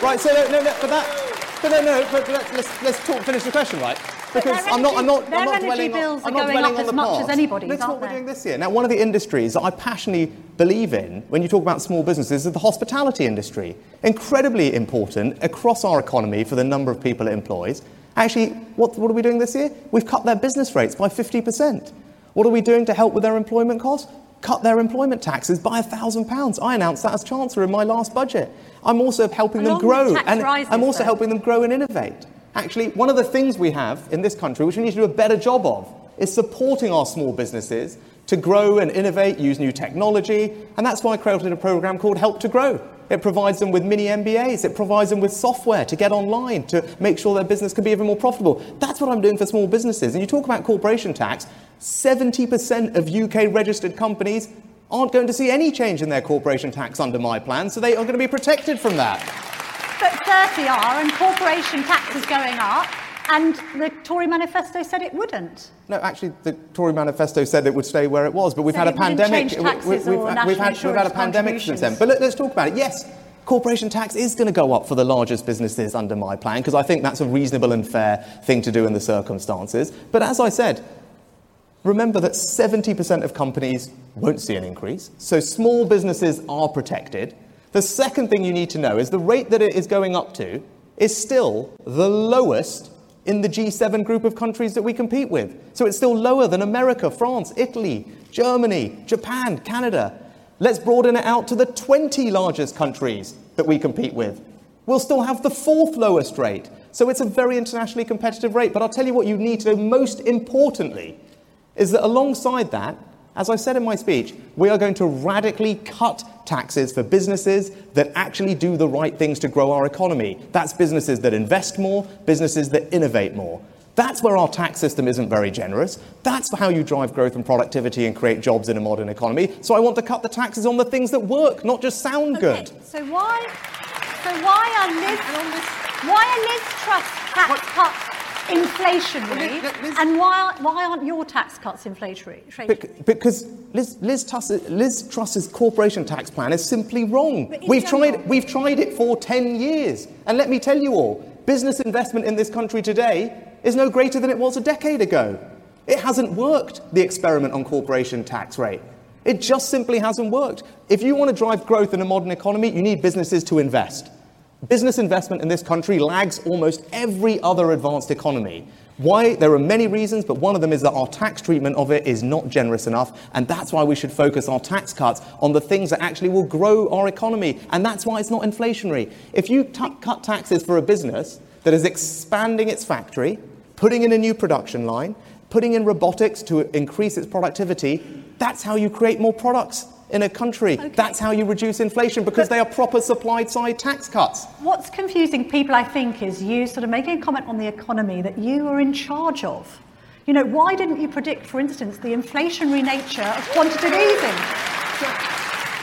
Right, so no, no, no but that, but no, no, but let's, let's, let's talk, finish the question, right? Because their I'm not, I'm not, energy- I'm not their energy dwelling bills on, I'm are going up as the much as past. anybody's, That's what we're they? doing this year. Now, one of the industries that I passionately believe in when you talk about small businesses is the hospitality industry. Incredibly important across our economy for the number of people it employs. Actually, what, what are we doing this year? We've cut their business rates by 50%. What are we doing to help with their employment costs? Cut their employment taxes by £1,000. I announced that as Chancellor in my last budget. I'm also helping them Along with grow. tax and rises, I'm also though. helping them grow and innovate. Actually, one of the things we have in this country, which we need to do a better job of, is supporting our small businesses to grow and innovate, use new technology. And that's why I created a program called Help to Grow. It provides them with mini MBAs. It provides them with software to get online to make sure their business can be even more profitable. That's what I'm doing for small businesses. And you talk about corporation tax, 70% of UK registered companies aren't going to see any change in their corporation tax under my plan, so they are going to be protected from that. But 30 are, and corporation tax is going up, and the Tory manifesto said it wouldn't. No, actually, the Tory manifesto said it would stay where it was, but we've Said had a pandemic. we- we've, or had, national we've, had, we've had a pandemic since then. But let, let's talk about it. Yes, corporation tax is going to go up for the largest businesses under my plan because I think that's a reasonable and fair thing to do in the circumstances. But as I said, remember that 70% of companies won't see an increase, so small businesses are protected. The second thing you need to know is the rate that it is going up to is still the lowest in the G7 group of countries that we compete with. So it's still lower than America, France, Italy, Germany, Japan, Canada. Let's broaden it out to the 20 largest countries that we compete with. We'll still have the fourth lowest rate. So it's a very internationally competitive rate. But I'll tell you what you need to know most importantly is that alongside that, as I said in my speech, we are going to radically cut taxes for businesses that actually do the right things to grow our economy. That's businesses that invest more, businesses that innovate more. That's where our tax system isn't very generous. That's how you drive growth and productivity and create jobs in a modern economy. So I want to cut the taxes on the things that work, not just sound Okay, good. So why, so why are Liz, why are Liz Truss tax cuts inflationary, and why, why aren't your tax cuts inflationary? Bec- because Liz, Liz, Truss, Liz Truss's corporation tax plan is simply wrong. We've general- tried, we've tried it for 10 years. And let me tell you all, business investment in this country today is no greater than it was a decade ago. It hasn't worked, the experiment on corporation tax rate. It just simply hasn't worked. If you want to drive growth in a modern economy, you need businesses to invest. Business investment in this country lags almost every other advanced economy. Why? There are many reasons, but one of them is that our tax treatment of it is not generous enough, and that's why we should focus our tax cuts on the things that actually will grow our economy, and that's why it's not inflationary. If you t- cut taxes for a business that is expanding its factory, putting in a new production line, putting in robotics to increase its productivity, that's how you create more products in a country. That's how you reduce inflation because they are proper supply side tax cuts. What's confusing people, I think, is you sort of making a comment on the economy that you are in charge of. You know, why didn't you predict, for instance, the inflationary nature of quantitative easing?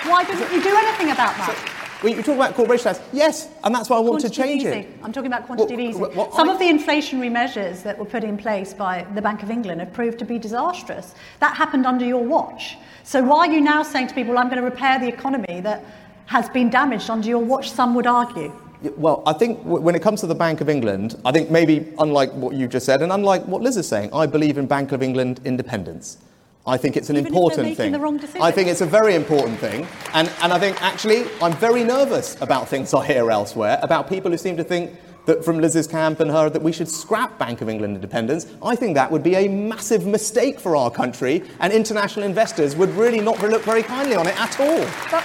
Why didn't you do anything about that? Well, you talk about corporation tax. Yes, and that's why I want to change easing. it. I'm talking about quantitative Well, easing. well, well, Some I- of the inflationary measures that were put in place by the Bank of England have proved to be disastrous. That happened under your watch. So why are you now saying to people, I'm going to repair the economy that has been damaged under your watch, some would argue? Well, I think when it comes to the Bank of England, I think maybe unlike what you just said, and unlike what Liz is saying, I believe in Bank of England independence. I think it's an Even important thing. the wrong decision. I think it's a very important thing. And, and I think actually, I'm very nervous about things I hear elsewhere, about people who seem to think that from Liz's camp and her that we should scrap Bank of England independence. I think that would be a massive mistake for our country, and international investors would really not look very kindly on it at all. But,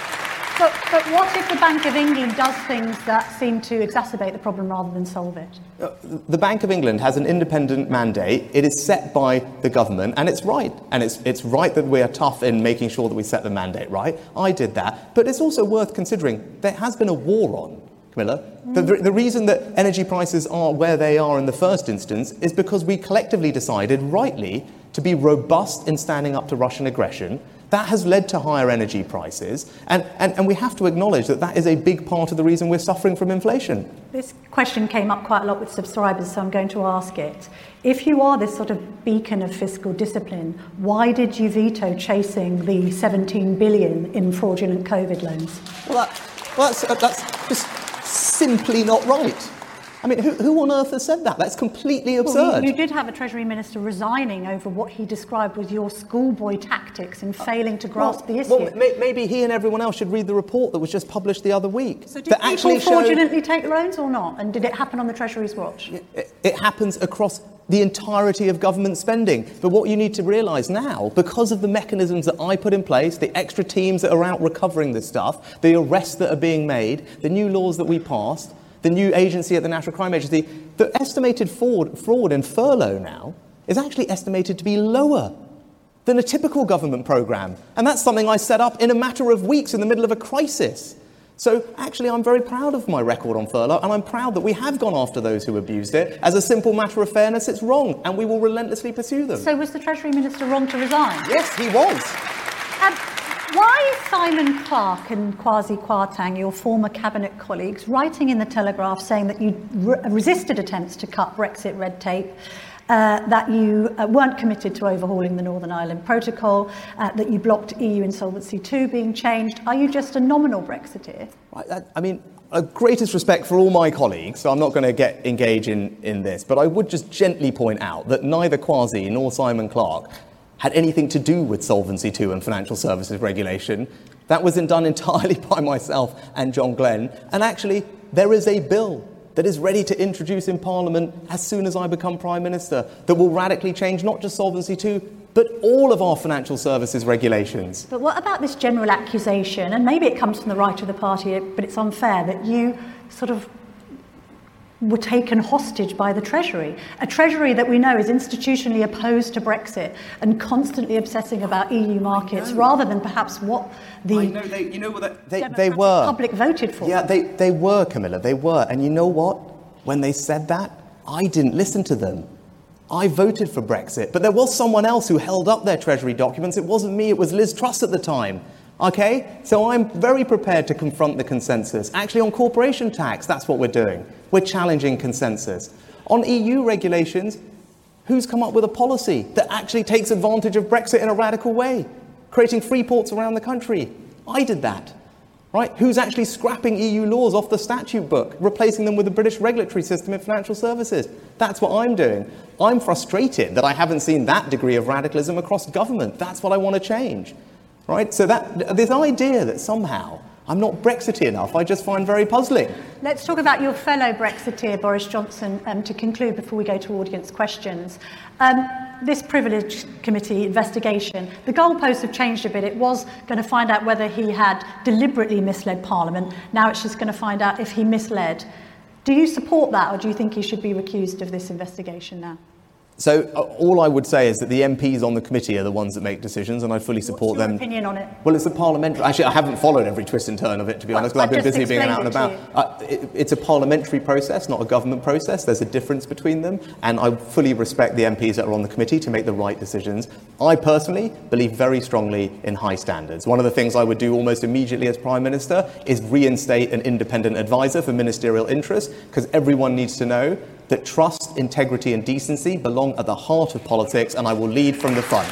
but, but what if the Bank of England does things that seem to exacerbate the problem rather than solve it? Uh, the Bank of England has an independent mandate. It is set by the government, and it's right. And it's, it's right that we are tough in making sure that we set the mandate right. I did that. But it's also worth considering there has been a war on, Camilla. The, mm. the, the reason that energy prices are where they are in the first instance is because we collectively decided, rightly, to be robust in standing up to Russian aggression. That has led to higher energy prices, and, and, and we have to acknowledge that that is a big part of the reason we're suffering from inflation. This question came up quite a lot with subscribers, so I'm going to ask it. If you are this sort of beacon of fiscal discipline, why did you veto chasing the 17 billion in fraudulent COVID loans? Well, that, well that's, that's just simply not right. I mean, who, who on earth has said that? That's completely Well, absurd. you, you did have a Treasury Minister resigning over what he described was your schoolboy tactics in failing to grasp the issue. well, may, maybe he and everyone else should read the report that was just published the other week. so did people actually showed fraudulently take loans or not? And did it happen on the Treasury's watch? it, it happens across the entirety of government spending. But what you need to realise now, because of the mechanisms that I put in place, the extra teams that are out recovering this stuff, the arrests that are being made, the new laws that we passed, the new agency at the National Crime Agency, the estimated fraud, fraud in furlough now is actually estimated to be lower than a typical government programme. And that's something I set up in a matter of weeks in the middle of a crisis. So actually, I'm very proud of my record on furlough, and I'm proud that we have gone after those who abused it. As a simple matter of fairness, it's wrong, and we will relentlessly pursue them. So was the Treasury Minister wrong to resign? Yes, he was. Um, why is Simon Clarke and Kwasi Kwarteng, your former cabinet colleagues, writing in the Telegraph saying that you re- resisted attempts to cut Brexit red tape? Uh, that you uh, weren't committed to overhauling the Northern Ireland Protocol, uh, that you blocked EU Insolvency 2 being changed. Are you just a nominal Brexiteer? I, I- mean, uh, greatest respect for all my colleagues, so I'm not going to get engage in, in this, but I would just gently point out that neither Kwasi nor Simon Clarke had anything to do with Solvency II and financial services regulation. That was done entirely by myself and John Glen. And actually, there is a bill that is ready to introduce in Parliament as soon as I become Prime Minister that will radically change not just Solvency II, but all of our financial services regulations. But what about this general accusation, and maybe it comes from the right of the party, but it's unfair, that you sort of were taken hostage by the Treasury? A Treasury that we know is institutionally opposed to Brexit and constantly obsessing about EU markets rather than perhaps what the I know they, you know what they, they, they were. public voted for. Yeah, they, they were, Camilla, they were. And you know what? When they said that, I didn't listen to them. I voted for Brexit, but there was someone else who held up their Treasury documents. It wasn't me, it was Liz Truss at the time. Okay? So I'm very prepared to confront the consensus. Actually, on corporation tax, that's what we're doing. We're challenging consensus. On EU regulations, who's come up with a policy that actually takes advantage of Brexit in a radical way, creating free ports around the country? I did that. Right? Who's actually scrapping EU laws off the statute book, replacing them with the British regulatory system in financial services? That's what I'm doing. I'm frustrated that I haven't seen that degree of radicalism across government. That's what I want to change. Right? So that this idea that somehow I'm not Brexity enough, I just find very puzzling. Let's talk about your fellow Brexiteer, Boris Johnson, um, to conclude before we go to audience questions. Um, this privilege committee investigation, the goalposts have changed a bit. It was going to find out whether he had deliberately misled Parliament. Now it's just going to find out if he misled. Do you support that, or do you think he should be recused of this investigation now? So uh, all I would say is that the MPs on the committee are the ones that make decisions, and I fully support What's your them. opinion on it? Well, it's a parliamentary. Actually, I haven't followed every twist and turn of it, to be honest, because I've been busy being out and about. Uh, it, it's a parliamentary process, not a government process. There's a difference between them, and I fully respect the MPs that are on the committee to make the right decisions. I personally believe very strongly in high standards. One of the things I would do almost immediately as Prime Minister is reinstate an independent advisor for ministerial interests, because everyone needs to know that trust, integrity, and decency belong at the heart of politics, and I will lead from the front.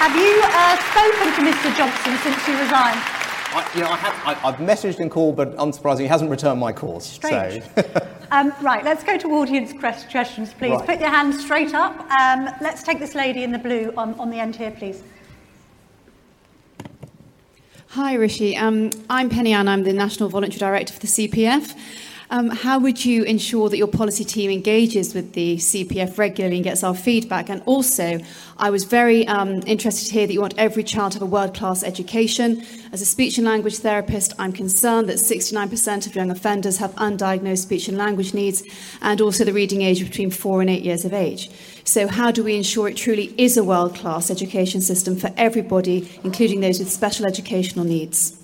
Have you uh, spoken to Mr Johnson since you resigned? I, you know, I have, I, I've messaged and called, but unsurprisingly, he hasn't returned my calls. Strange. So. Um, right, let's go to audience questions, please. Right. Put your hands straight up. Um, let's take this lady in the blue on, on the end here, please. Hi, Rishi. Um, I'm Penny Ann. I'm the National Voluntary Director for the CPF. Um, how would you ensure that your policy team engages with the CPF regularly and gets our feedback? And also, I was very um, interested to hear that you want every child to have a world class education. As a speech and language therapist, I'm concerned that 69% of young offenders have undiagnosed speech and language needs, and also the reading age between four and eight years of age. So, how do we ensure it truly is a world class education system for everybody, including those with special educational needs?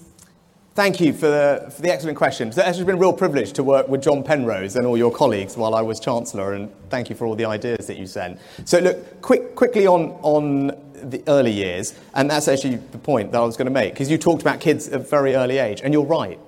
Thank you for the, for the excellent question. It's been a real privilege to work with John Penrose and all your colleagues while I was Chancellor, and thank you for all the ideas that you sent. So, look, quick, quickly on, on the early years, and that's actually the point that I was going to make, because you talked about kids at very early age, and you're right.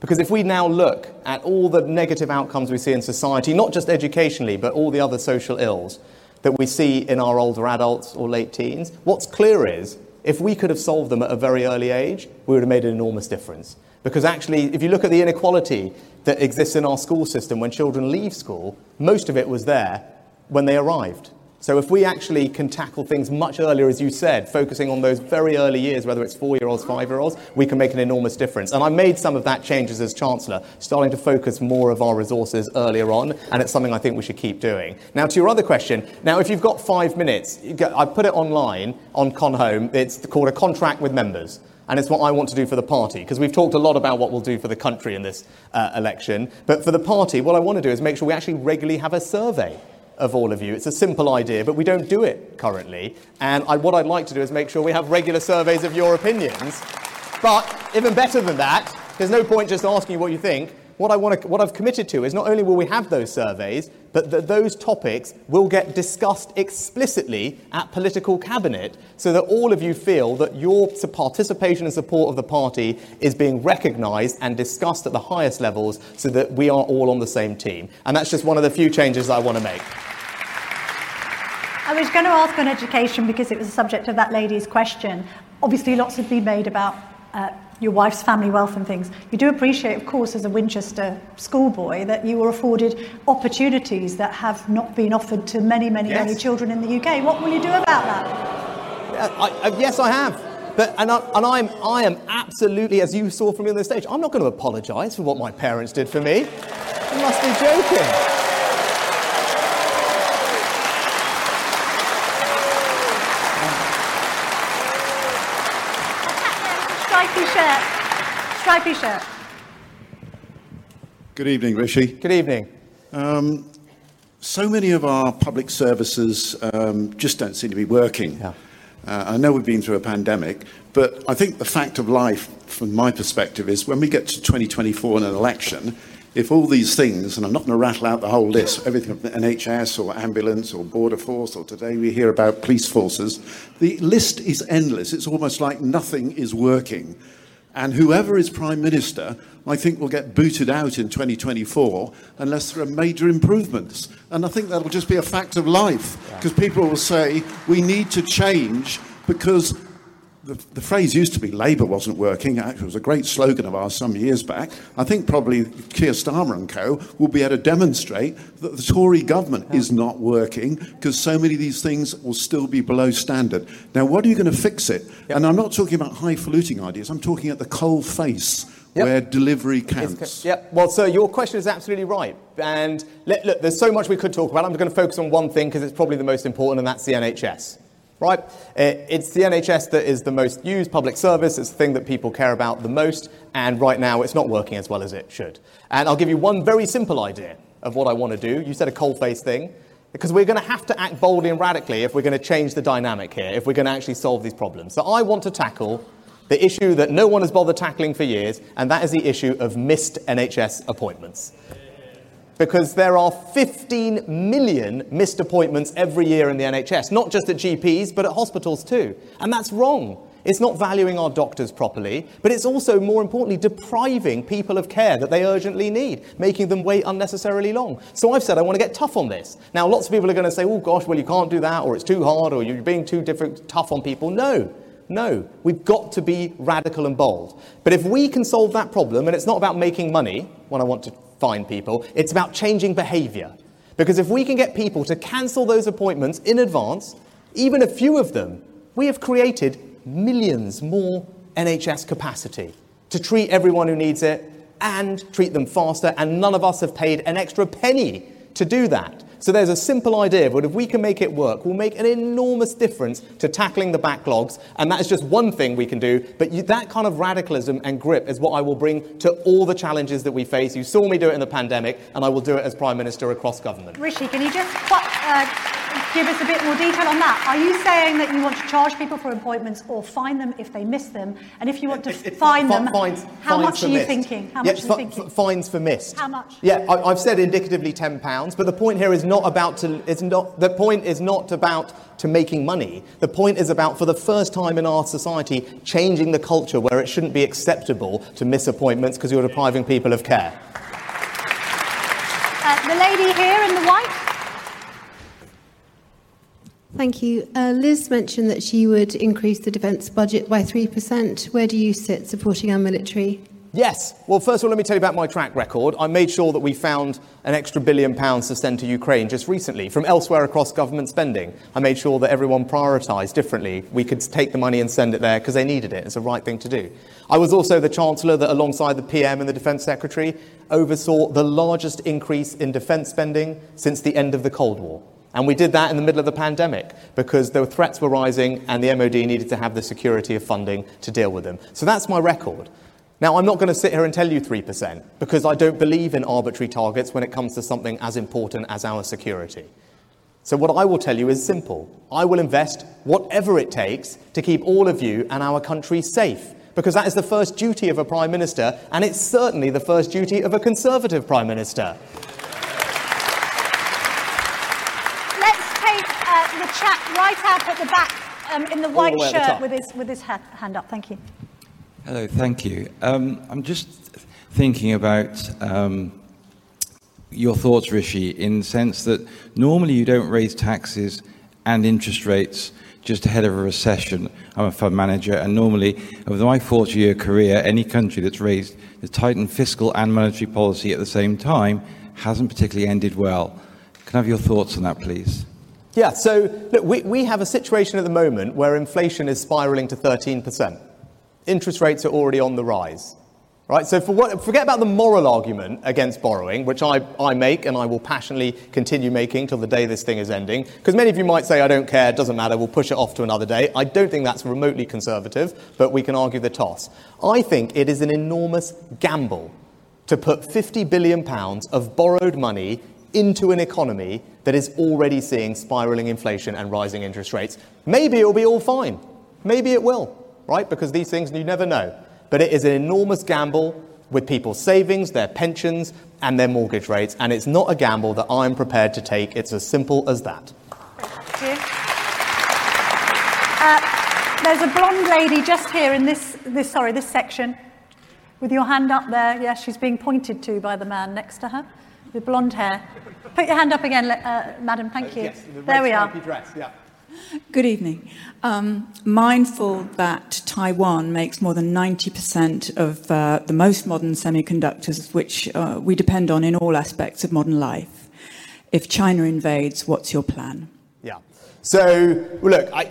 Because if we now look at all the negative outcomes we see in society, not just educationally, but all the other social ills that we see in our older adults or late teens, what's clear is if we could have solved them at a very early age, we would have made an enormous difference. Because actually, if you look at the inequality that exists in our school system when children leave school, most of it was there when they arrived. So if we actually can tackle things much earlier, as you said, focusing on those very early years, whether it's four-year-olds, five-year-olds, we can make an enormous difference. And I made some of that changes as Chancellor, starting to focus more of our resources earlier on, and it's something I think we should keep doing. Now, to your other question, now if you've got five minutes, I put it online on Conhome. It's called a contract with members. And it's what I want to do for the party, because we've talked a lot about what we'll do for the country in this uh, election. But for the party, what I want to do is make sure we actually regularly have a survey of all of you. It's a simple idea, but we don't do it currently. And I, what I'd like to do is make sure we have regular surveys of your opinions. But even better than that, there's no point just asking you what you think. What, I want to, what I've committed to is not only will we have those surveys, but that those topics will get discussed explicitly at political cabinet so that all of you feel that your participation and support of the party is being recognised and discussed at the highest levels so that we are all on the same team. And that's just one of the few changes I want to make. I was going to ask on education because it was the subject of that lady's question. Obviously, lots have been made about uh, your wife's family wealth and things. You do appreciate, of course, as a Winchester schoolboy, that you were afforded opportunities that have not been offered to many, many, Yes. many children in the UK. What will you do about that? Uh, I, I, yes, I have. But, and I, and I'm, I am absolutely, as you saw from me on the stage, I'm not going to apologise for what my parents did for me. You must be joking. Stripy shirt. Stripy shirt. Good evening, Rishi. Good evening. Um, so many of our public services um, just don't seem to be working. Uh, I know we've been through a pandemic, but I think the fact of life, from my perspective, is when we get to 2024 and an election, if all these things, and I'm not going to rattle out the whole list, everything from NHS or ambulance or border force, or today we hear about police forces, the list is endless. It's almost like nothing is working. And whoever is Prime Minister, I think will get booted out in 2024 unless there are major improvements. And I think that'll just be a fact of life because people will say we need to change because the, the phrase used to be Labour wasn't working. Actually, it was a great slogan of ours some years back. I think probably Keir Starmer and co will be able to demonstrate that the Tory government is not working because so many of these things will still be below standard. Now, what are you going to fix it? And I'm not talking about highfalutin ideas. I'm talking at the coal face where delivery counts. Yeah, well, sir, your question is absolutely right. And look, look, there's so much we could talk about. I'm going to focus on one thing because it's probably the most important, and that's the NHS right? Uh, it's the NHS that is the most used public service. It's the thing that people care about the most. And right now, it's not working as well as it should. And I'll give you one very simple idea of what I want to do. You said a coalface thing. Because we're going to have to act boldly and radically if we're going to change the dynamic here, if we're going to actually solve these problems. So I want to tackle the issue that no one has bothered tackling for years, and that is the issue of missed NHS appointments because there are 15 million missed appointments every year in the NHS, not just at GPs, but at hospitals too. And that's wrong. It's not valuing our doctors properly, but it's also, more importantly, depriving people of care that they urgently need, making them wait unnecessarily long. So I've said I want to get tough on this. Now, lots of people are going to say, oh gosh, well, you can't do that, or it's too hard, or you're being too different, tough on people. No. No, we've got to be radical and bold. But if we can solve that problem, and it's not about making money, when I want to find people, it's about changing behavior. Because if we can get people to cancel those appointments in advance, even a few of them, we have created millions more NHS capacity to treat everyone who needs it and treat them faster, and none of us have paid an extra penny to do that. So there's a simple idea, but if we can make it work, we'll make an enormous difference to tackling the backlogs. And that is just one thing we can do. But you, that kind of radicalism and grip is what I will bring to all the challenges that we face. You saw me do it in the pandemic, and I will do it as Prime Minister across government. Rishi, can you just uh, give us a bit more detail on that. Are you saying that you want to charge people for appointments or fine them if they miss them? And if you want to it, fine them, fines, how fines much are you missed. thinking? How yeah, much are you thinking? fines for missed. How much? Yeah, I, have said indicatively ten pounds, but the point here is not about to. It's not. The point is not about to making money. The point is about, for the first time in our society, changing the culture where it shouldn't be acceptable to miss appointments because you're depriving people of care. Uh, the lady here in the white. Thank you. Uh, Liz mentioned that she would increase the defence budget by 3%. Where do you sit supporting our military? Yes. Well, first of all, let me tell you about my track record. I made sure that we found an extra billion pounds to send to Ukraine just recently from elsewhere across government spending. I made sure that everyone prioritised differently. We could take the money and send it there because they needed it. It's the right thing to do. I was also the Chancellor that, alongside the PM and the Defence Secretary, oversaw the largest increase in defence spending since the end of the Cold War. And we did that in the middle of the pandemic because the threats were rising and the MOD needed to have the security of funding to deal with them. So that's my record. Now, I'm not going to sit here and tell you 3% because I don't believe in arbitrary targets when it comes to something as important as our security. So, what I will tell you is simple I will invest whatever it takes to keep all of you and our country safe because that is the first duty of a Prime Minister, and it's certainly the first duty of a Conservative Prime Minister. Chap right up at the back um, in the white the shirt with his, with his hand up. Thank you. Hello, thank you. Um, I'm just thinking about um, your thoughts, Rishi, in the sense that normally you don't raise taxes and interest rates just ahead of a recession. I'm a fund manager, and normally, over my 40 year career, any country that's raised the tightened fiscal and monetary policy at the same time hasn't particularly ended well. Can I have your thoughts on that, please? Yeah, so look, we, we have a situation at the moment where inflation is spiraling to 13%. Interest rates are already on the rise. Right, so for what, forget about the moral argument against borrowing, which I, I make and I will passionately continue making till the day this thing is ending. Because many of you might say, I don't care, it doesn't matter, we'll push it off to another day. I don't think that's remotely conservative, but we can argue the toss. I think it is an enormous gamble to put £50 billion of borrowed money into an economy that is already seeing spiraling inflation and rising interest rates. Maybe it'll be all fine. Maybe it will, right? Because these things you never know. But it is an enormous gamble with people's savings, their pensions, and their mortgage rates. And it's not a gamble that I'm prepared to take. It's as simple as that. Thank you. Uh, there's a blonde lady just here in this, this, sorry, this section with your hand up there. Yes, she's being pointed to by the man next to her with blonde hair. Put your hand up again, uh, madam. Thank you. Yes, the there we are. Dress, yeah. Good evening. Um, mindful that Taiwan makes more than 90% of uh, the most modern semiconductors, which uh, we depend on in all aspects of modern life. If China invades, what's your plan? Yeah. So, look, I,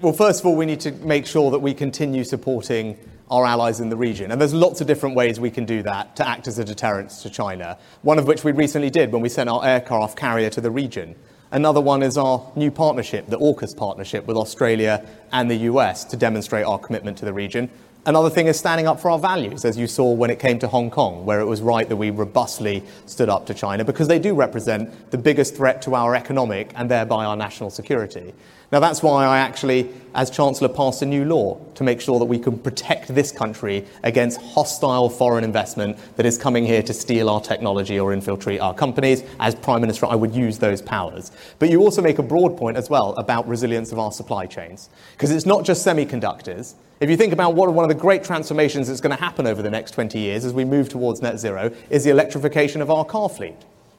well, first of all, we need to make sure that we continue supporting our allies in the region. And there's lots of different ways we can do that to act as a deterrent to China, one of which we recently did when we sent our aircraft carrier to the region. Another one is our new partnership, the AUKUS partnership with Australia and the US to demonstrate our commitment to the region. Another thing is standing up for our values, as you saw when it came to Hong Kong, where it was right that we robustly stood up to China because they do represent the biggest threat to our economic and thereby our national security. Now, that's why I actually, as Chancellor, passed a new law to make sure that we can protect this country against hostile foreign investment that is coming here to steal our technology or infiltrate our companies. As Prime Minister, I would use those powers. But you also make a broad point as well about resilience of our supply chains, because it's not just semiconductors. If you think about what one of the great transformations that's going to happen over the next 20 years as we move towards net zero, is the electrification of our car fleet,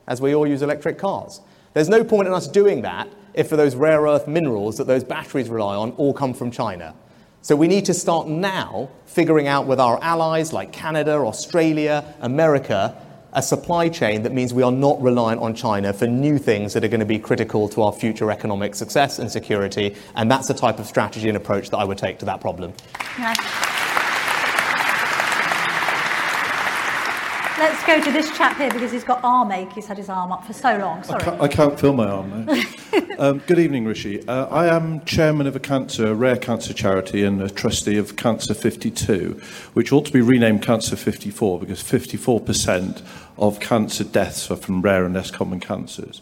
as we all use electric cars. There's no point in us doing that if for those rare earth minerals that those batteries rely on all come from China. So we need to start now figuring out with our allies like Canada, Australia, America, a supply chain that means we are not reliant on China for new things that are going to be critical to our future economic success and security. And that's the type of strategy and approach that I would take to that problem. Let's go to this chap here because he's got arm ache. He's had his arm up for so long. Sorry. I can't, I can't feel my arm now. um, good evening, Rishi. Uh, I am chairman of a cancer, a rare cancer charity, and a trustee of Cancer 52, which ought to be renamed Cancer 54 because 54% of cancer deaths are from rare and less common cancers.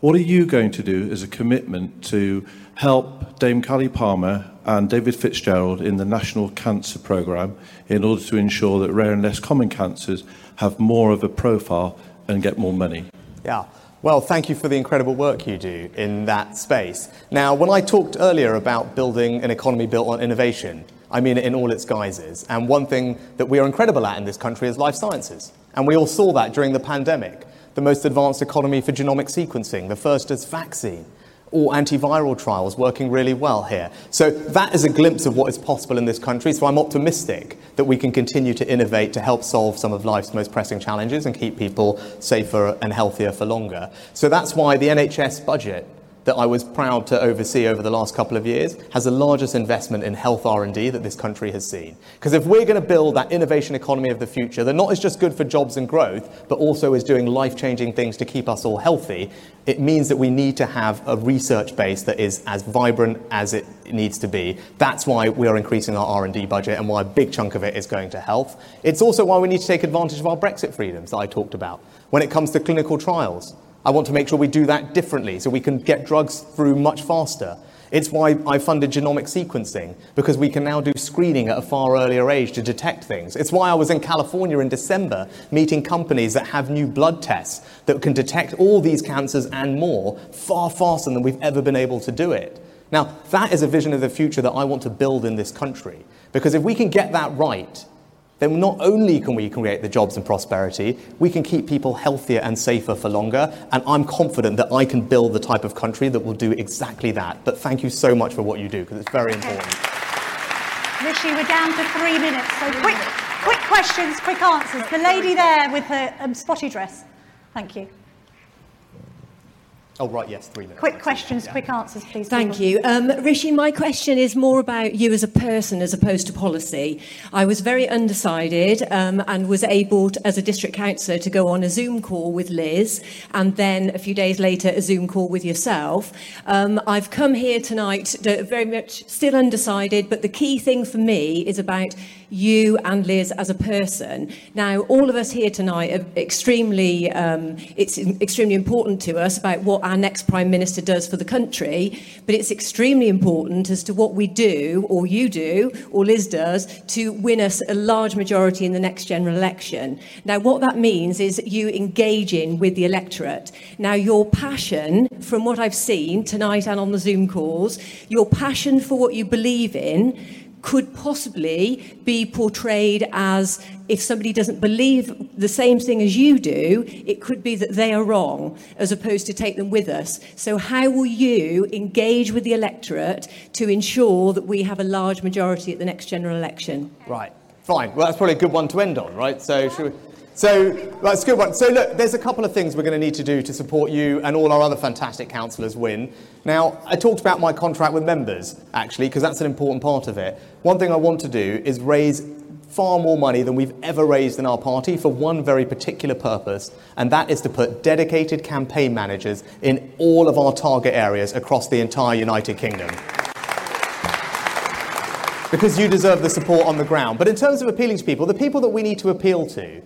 What are you going to do as a commitment to help Dame Cally Palmer and David Fitzgerald in the National Cancer Programme in order to ensure that rare and less common cancers have more of a profile and get more money? Yeah. Well, thank you for the incredible work you do in that space. Now, when I talked earlier about building an economy built on innovation, I mean it in all its guises. And one thing that we are incredible at in this country is life sciences. And we all saw that during the pandemic. The most advanced economy for genomic sequencing, the first as vaccine, or antiviral trials working really well here. So that is a glimpse of what is possible in this country. So I'm optimistic that we can continue to innovate to help solve some of life's most pressing challenges and keep people safer and healthier for longer. So that's why the NHS budget that I was proud to oversee over the last couple of years has the largest investment in health R&D that this country has seen. Because if we're going to build that innovation economy of the future that not is just good for jobs and growth, but also is doing life-changing things to keep us all healthy, it means that we need to have a research base that is as vibrant as it needs to be. That's why we are increasing our R&D budget and why a big chunk of it is going to health. It's also why we need to take advantage of our Brexit freedoms that I talked about. When it comes to clinical trials, I want to make sure we do that differently so we can get drugs through much faster. It's why I funded genomic sequencing, because we can now do screening at a far earlier age to detect things. It's why I was in California in December meeting companies that have new blood tests that can detect all these cancers and more far faster than we've ever been able to do it. Now, that is a vision of the future that I want to build in this country. Because if we can get that right, then not only can we create the jobs and prosperity, we can keep people healthier and safer for longer. And I'm confident that I can build the type of country that will do exactly that. But thank you so much for what you do, because it's very important. Rishi, we're down to three minutes, so quick, quick questions, quick answers. The lady there with her um, spotty dress. Thank you. Oh, right, yes, three minutes. Quick questions, quick answers, please. Thank you. Um, Rishi, my question is more about you as a person as opposed to policy. I was very undecided um, and was able, to, as a district councillor, to go on a Zoom call with Liz and then a few days later a Zoom call with yourself. Um, I've come here tonight very much still undecided, but the key thing for me is about you and Liz as a person. Now, all of us here tonight are extremely, um, it's extremely important to us about what our next Prime Minister does for the country, but it's extremely important as to what we do, or you do, or Liz does, to win us a large majority in the next general election. Now, what that means is you engaging with the electorate. Now, your passion, from what I've seen tonight and on the Zoom calls, your passion for what you believe in could possibly be portrayed as if somebody doesn't believe the same thing as you do, it could be that they are wrong, as opposed to take them with us. So, how will you engage with the electorate to ensure that we have a large majority at the next general election? Right, fine. Well, that's probably a good one to end on, right? So, should we. So that's a good one. So look, there's a couple of things we're going to need to do to support you and all our other fantastic councillors win. Now, I talked about my contract with members, actually, because that's an important part of it. One thing I want to do is raise far more money than we've ever raised in our party for one very particular purpose, and that is to put dedicated campaign managers in all of our target areas across the entire United Kingdom. Because you deserve the support on the ground. But in terms of appealing to people, the people that we need to appeal to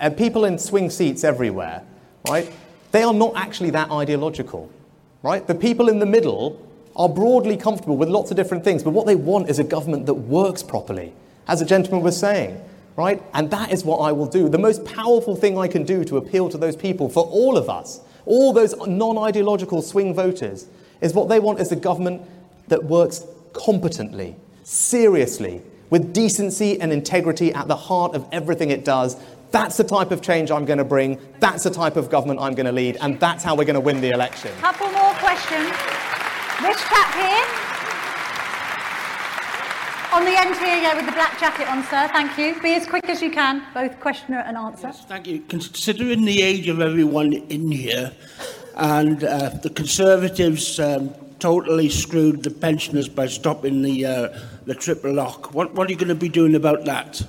and people in swing seats everywhere, right? They are not actually that ideological, right? The people in the middle are broadly comfortable with lots of different things, but what they want is a government that works properly, as a gentleman was saying, right? And that is what I will do. The most powerful thing I can do to appeal to those people, for all of us, all those non ideological swing voters, is what they want is a government that works competently, seriously, with decency and integrity at the heart of everything it does, that's the type of change I'm going to bring. That's the type of government I'm going to lead. And that's how we're going to win the election. Couple more questions. This chap here. On the end here, yeah, with the black jacket on, sir. Thank you. Be as quick as you can, both questioner and answer. Yes, thank you. Considering the age of everyone in here, and uh, the Conservatives um, totally screwed the pensioners by stopping the uh, the triple lock. What, what are you going to be doing about that?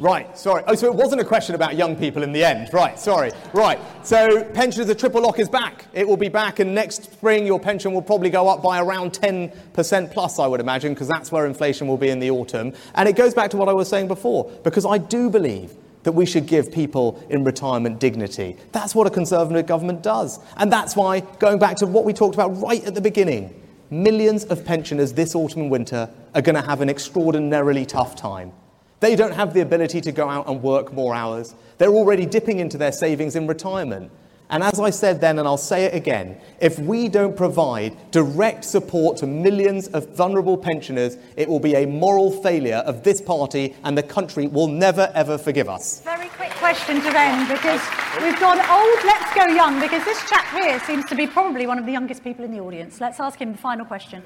Right, sorry. Oh, so it wasn't a question about young people in the end. Right, sorry. Right. So pensioners, the triple lock is back. It will be back, and next spring your pension will probably go up by around 10% plus, I would imagine, because that's where inflation will be in the autumn. And it goes back to what I was saying before, because I do believe that we should give people in retirement dignity. That's what a Conservative government does. And that's why, going back to what we talked about right at the beginning, millions of pensioners this autumn and winter are going to have an extraordinarily tough time. They don't have the ability to go out and work more hours. They're already dipping into their savings in retirement. And as I said then, and I'll say it again, if we don't provide direct support to millions of vulnerable pensioners, it will be a moral failure of this party, and the country will never, ever forgive us. Very quick question to end because we've gone old, let's go young, because this chap here seems to be probably one of the youngest people in the audience. Let's ask him the final question.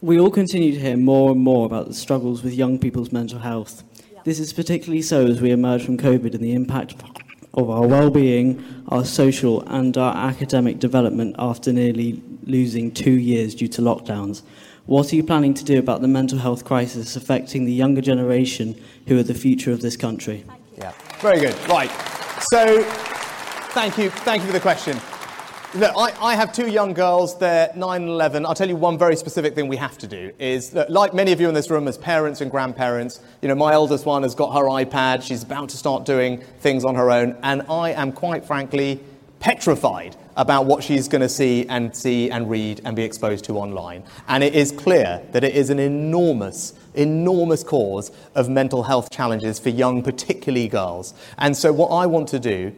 We all continue to hear more and more about the struggles with young people's mental health. This is particularly so as we emerge from COVID and the impact of our well-being, our social and our academic development after nearly losing two years due to lockdowns. What are you planning to do about the mental health crisis affecting the younger generation who are the future of this country? Yeah, very good. Right. So, thank you. Thank you for the question. Look, I, I, have two young girls, they're 9 and 11. I'll tell you one very specific thing we have to do is that, like many of you in this room as parents and grandparents, you know, my eldest one has got her iPad, she's about to start doing things on her own, and I am quite frankly petrified about what she's going to see and see and read and be exposed to online. And it is clear that it is an enormous enormous cause of mental health challenges for young, particularly girls. And so, what I want to do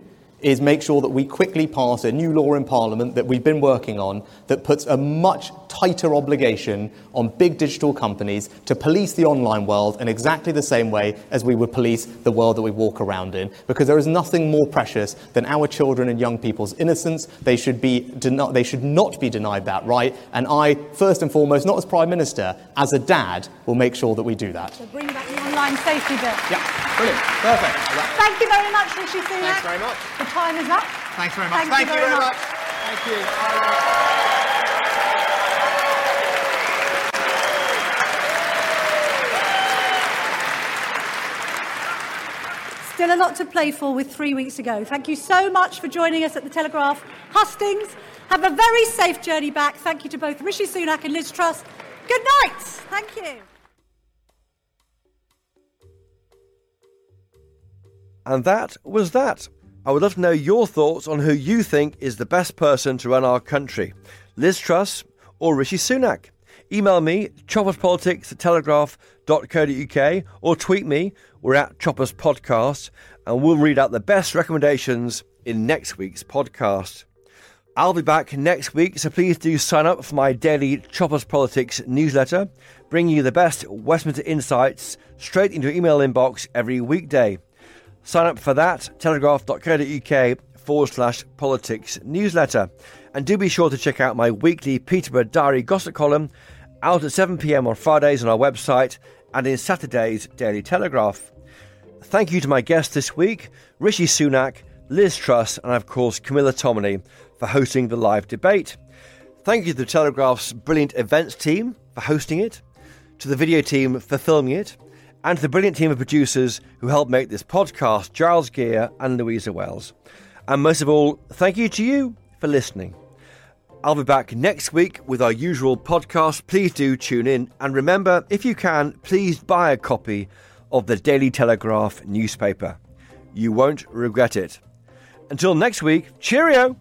is make sure that we quickly pass a new law in Parliament that we've been working on that puts a much tighter obligation on big digital companies to police the online world in exactly the same way as we would police the world that we walk around in. Because there is nothing more precious than our children and young people's innocence. They should, be den- they should not be denied that right. And I, first and foremost, not as Prime Minister, as a dad, will make sure that we do that. So bring back the online safety bill. Yeah, brilliant. Perfect. Thank you very much, Rishi Sunak. Thanks very much. The time is up. Thanks very much. Thank, Thank you you very, very much. much. Thank you. Still a lot to play for with three weeks to go. Thank you so much for joining us at the Telegraph Hustings. Have a very safe journey back. Thank you to both Rishi Sunak and Liz Truss. Good night. Thank you. And that was that. I would love to know your thoughts on who you think is the best person to run our country Liz Truss or Rishi Sunak. Email me, chopperspolitics at telegraph.co.uk, or tweet me, we're at Choppers Podcast, and we'll read out the best recommendations in next week's podcast. I'll be back next week, so please do sign up for my daily Choppers Politics newsletter, bringing you the best Westminster insights straight into your email inbox every weekday. Sign up for that, telegraph.co.uk forward slash politics newsletter. And do be sure to check out my weekly Peterborough Diary gossip column out at 7pm on Fridays on our website and in Saturday's Daily Telegraph. Thank you to my guests this week, Rishi Sunak, Liz Truss, and of course Camilla Tominey for hosting the live debate. Thank you to the Telegraph's brilliant events team for hosting it, to the video team for filming it, and to the brilliant team of producers who helped make this podcast, Giles Gear and Louisa Wells. And most of all, thank you to you for listening. I'll be back next week with our usual podcast. Please do tune in. And remember, if you can, please buy a copy of the Daily Telegraph newspaper. You won't regret it. Until next week, cheerio!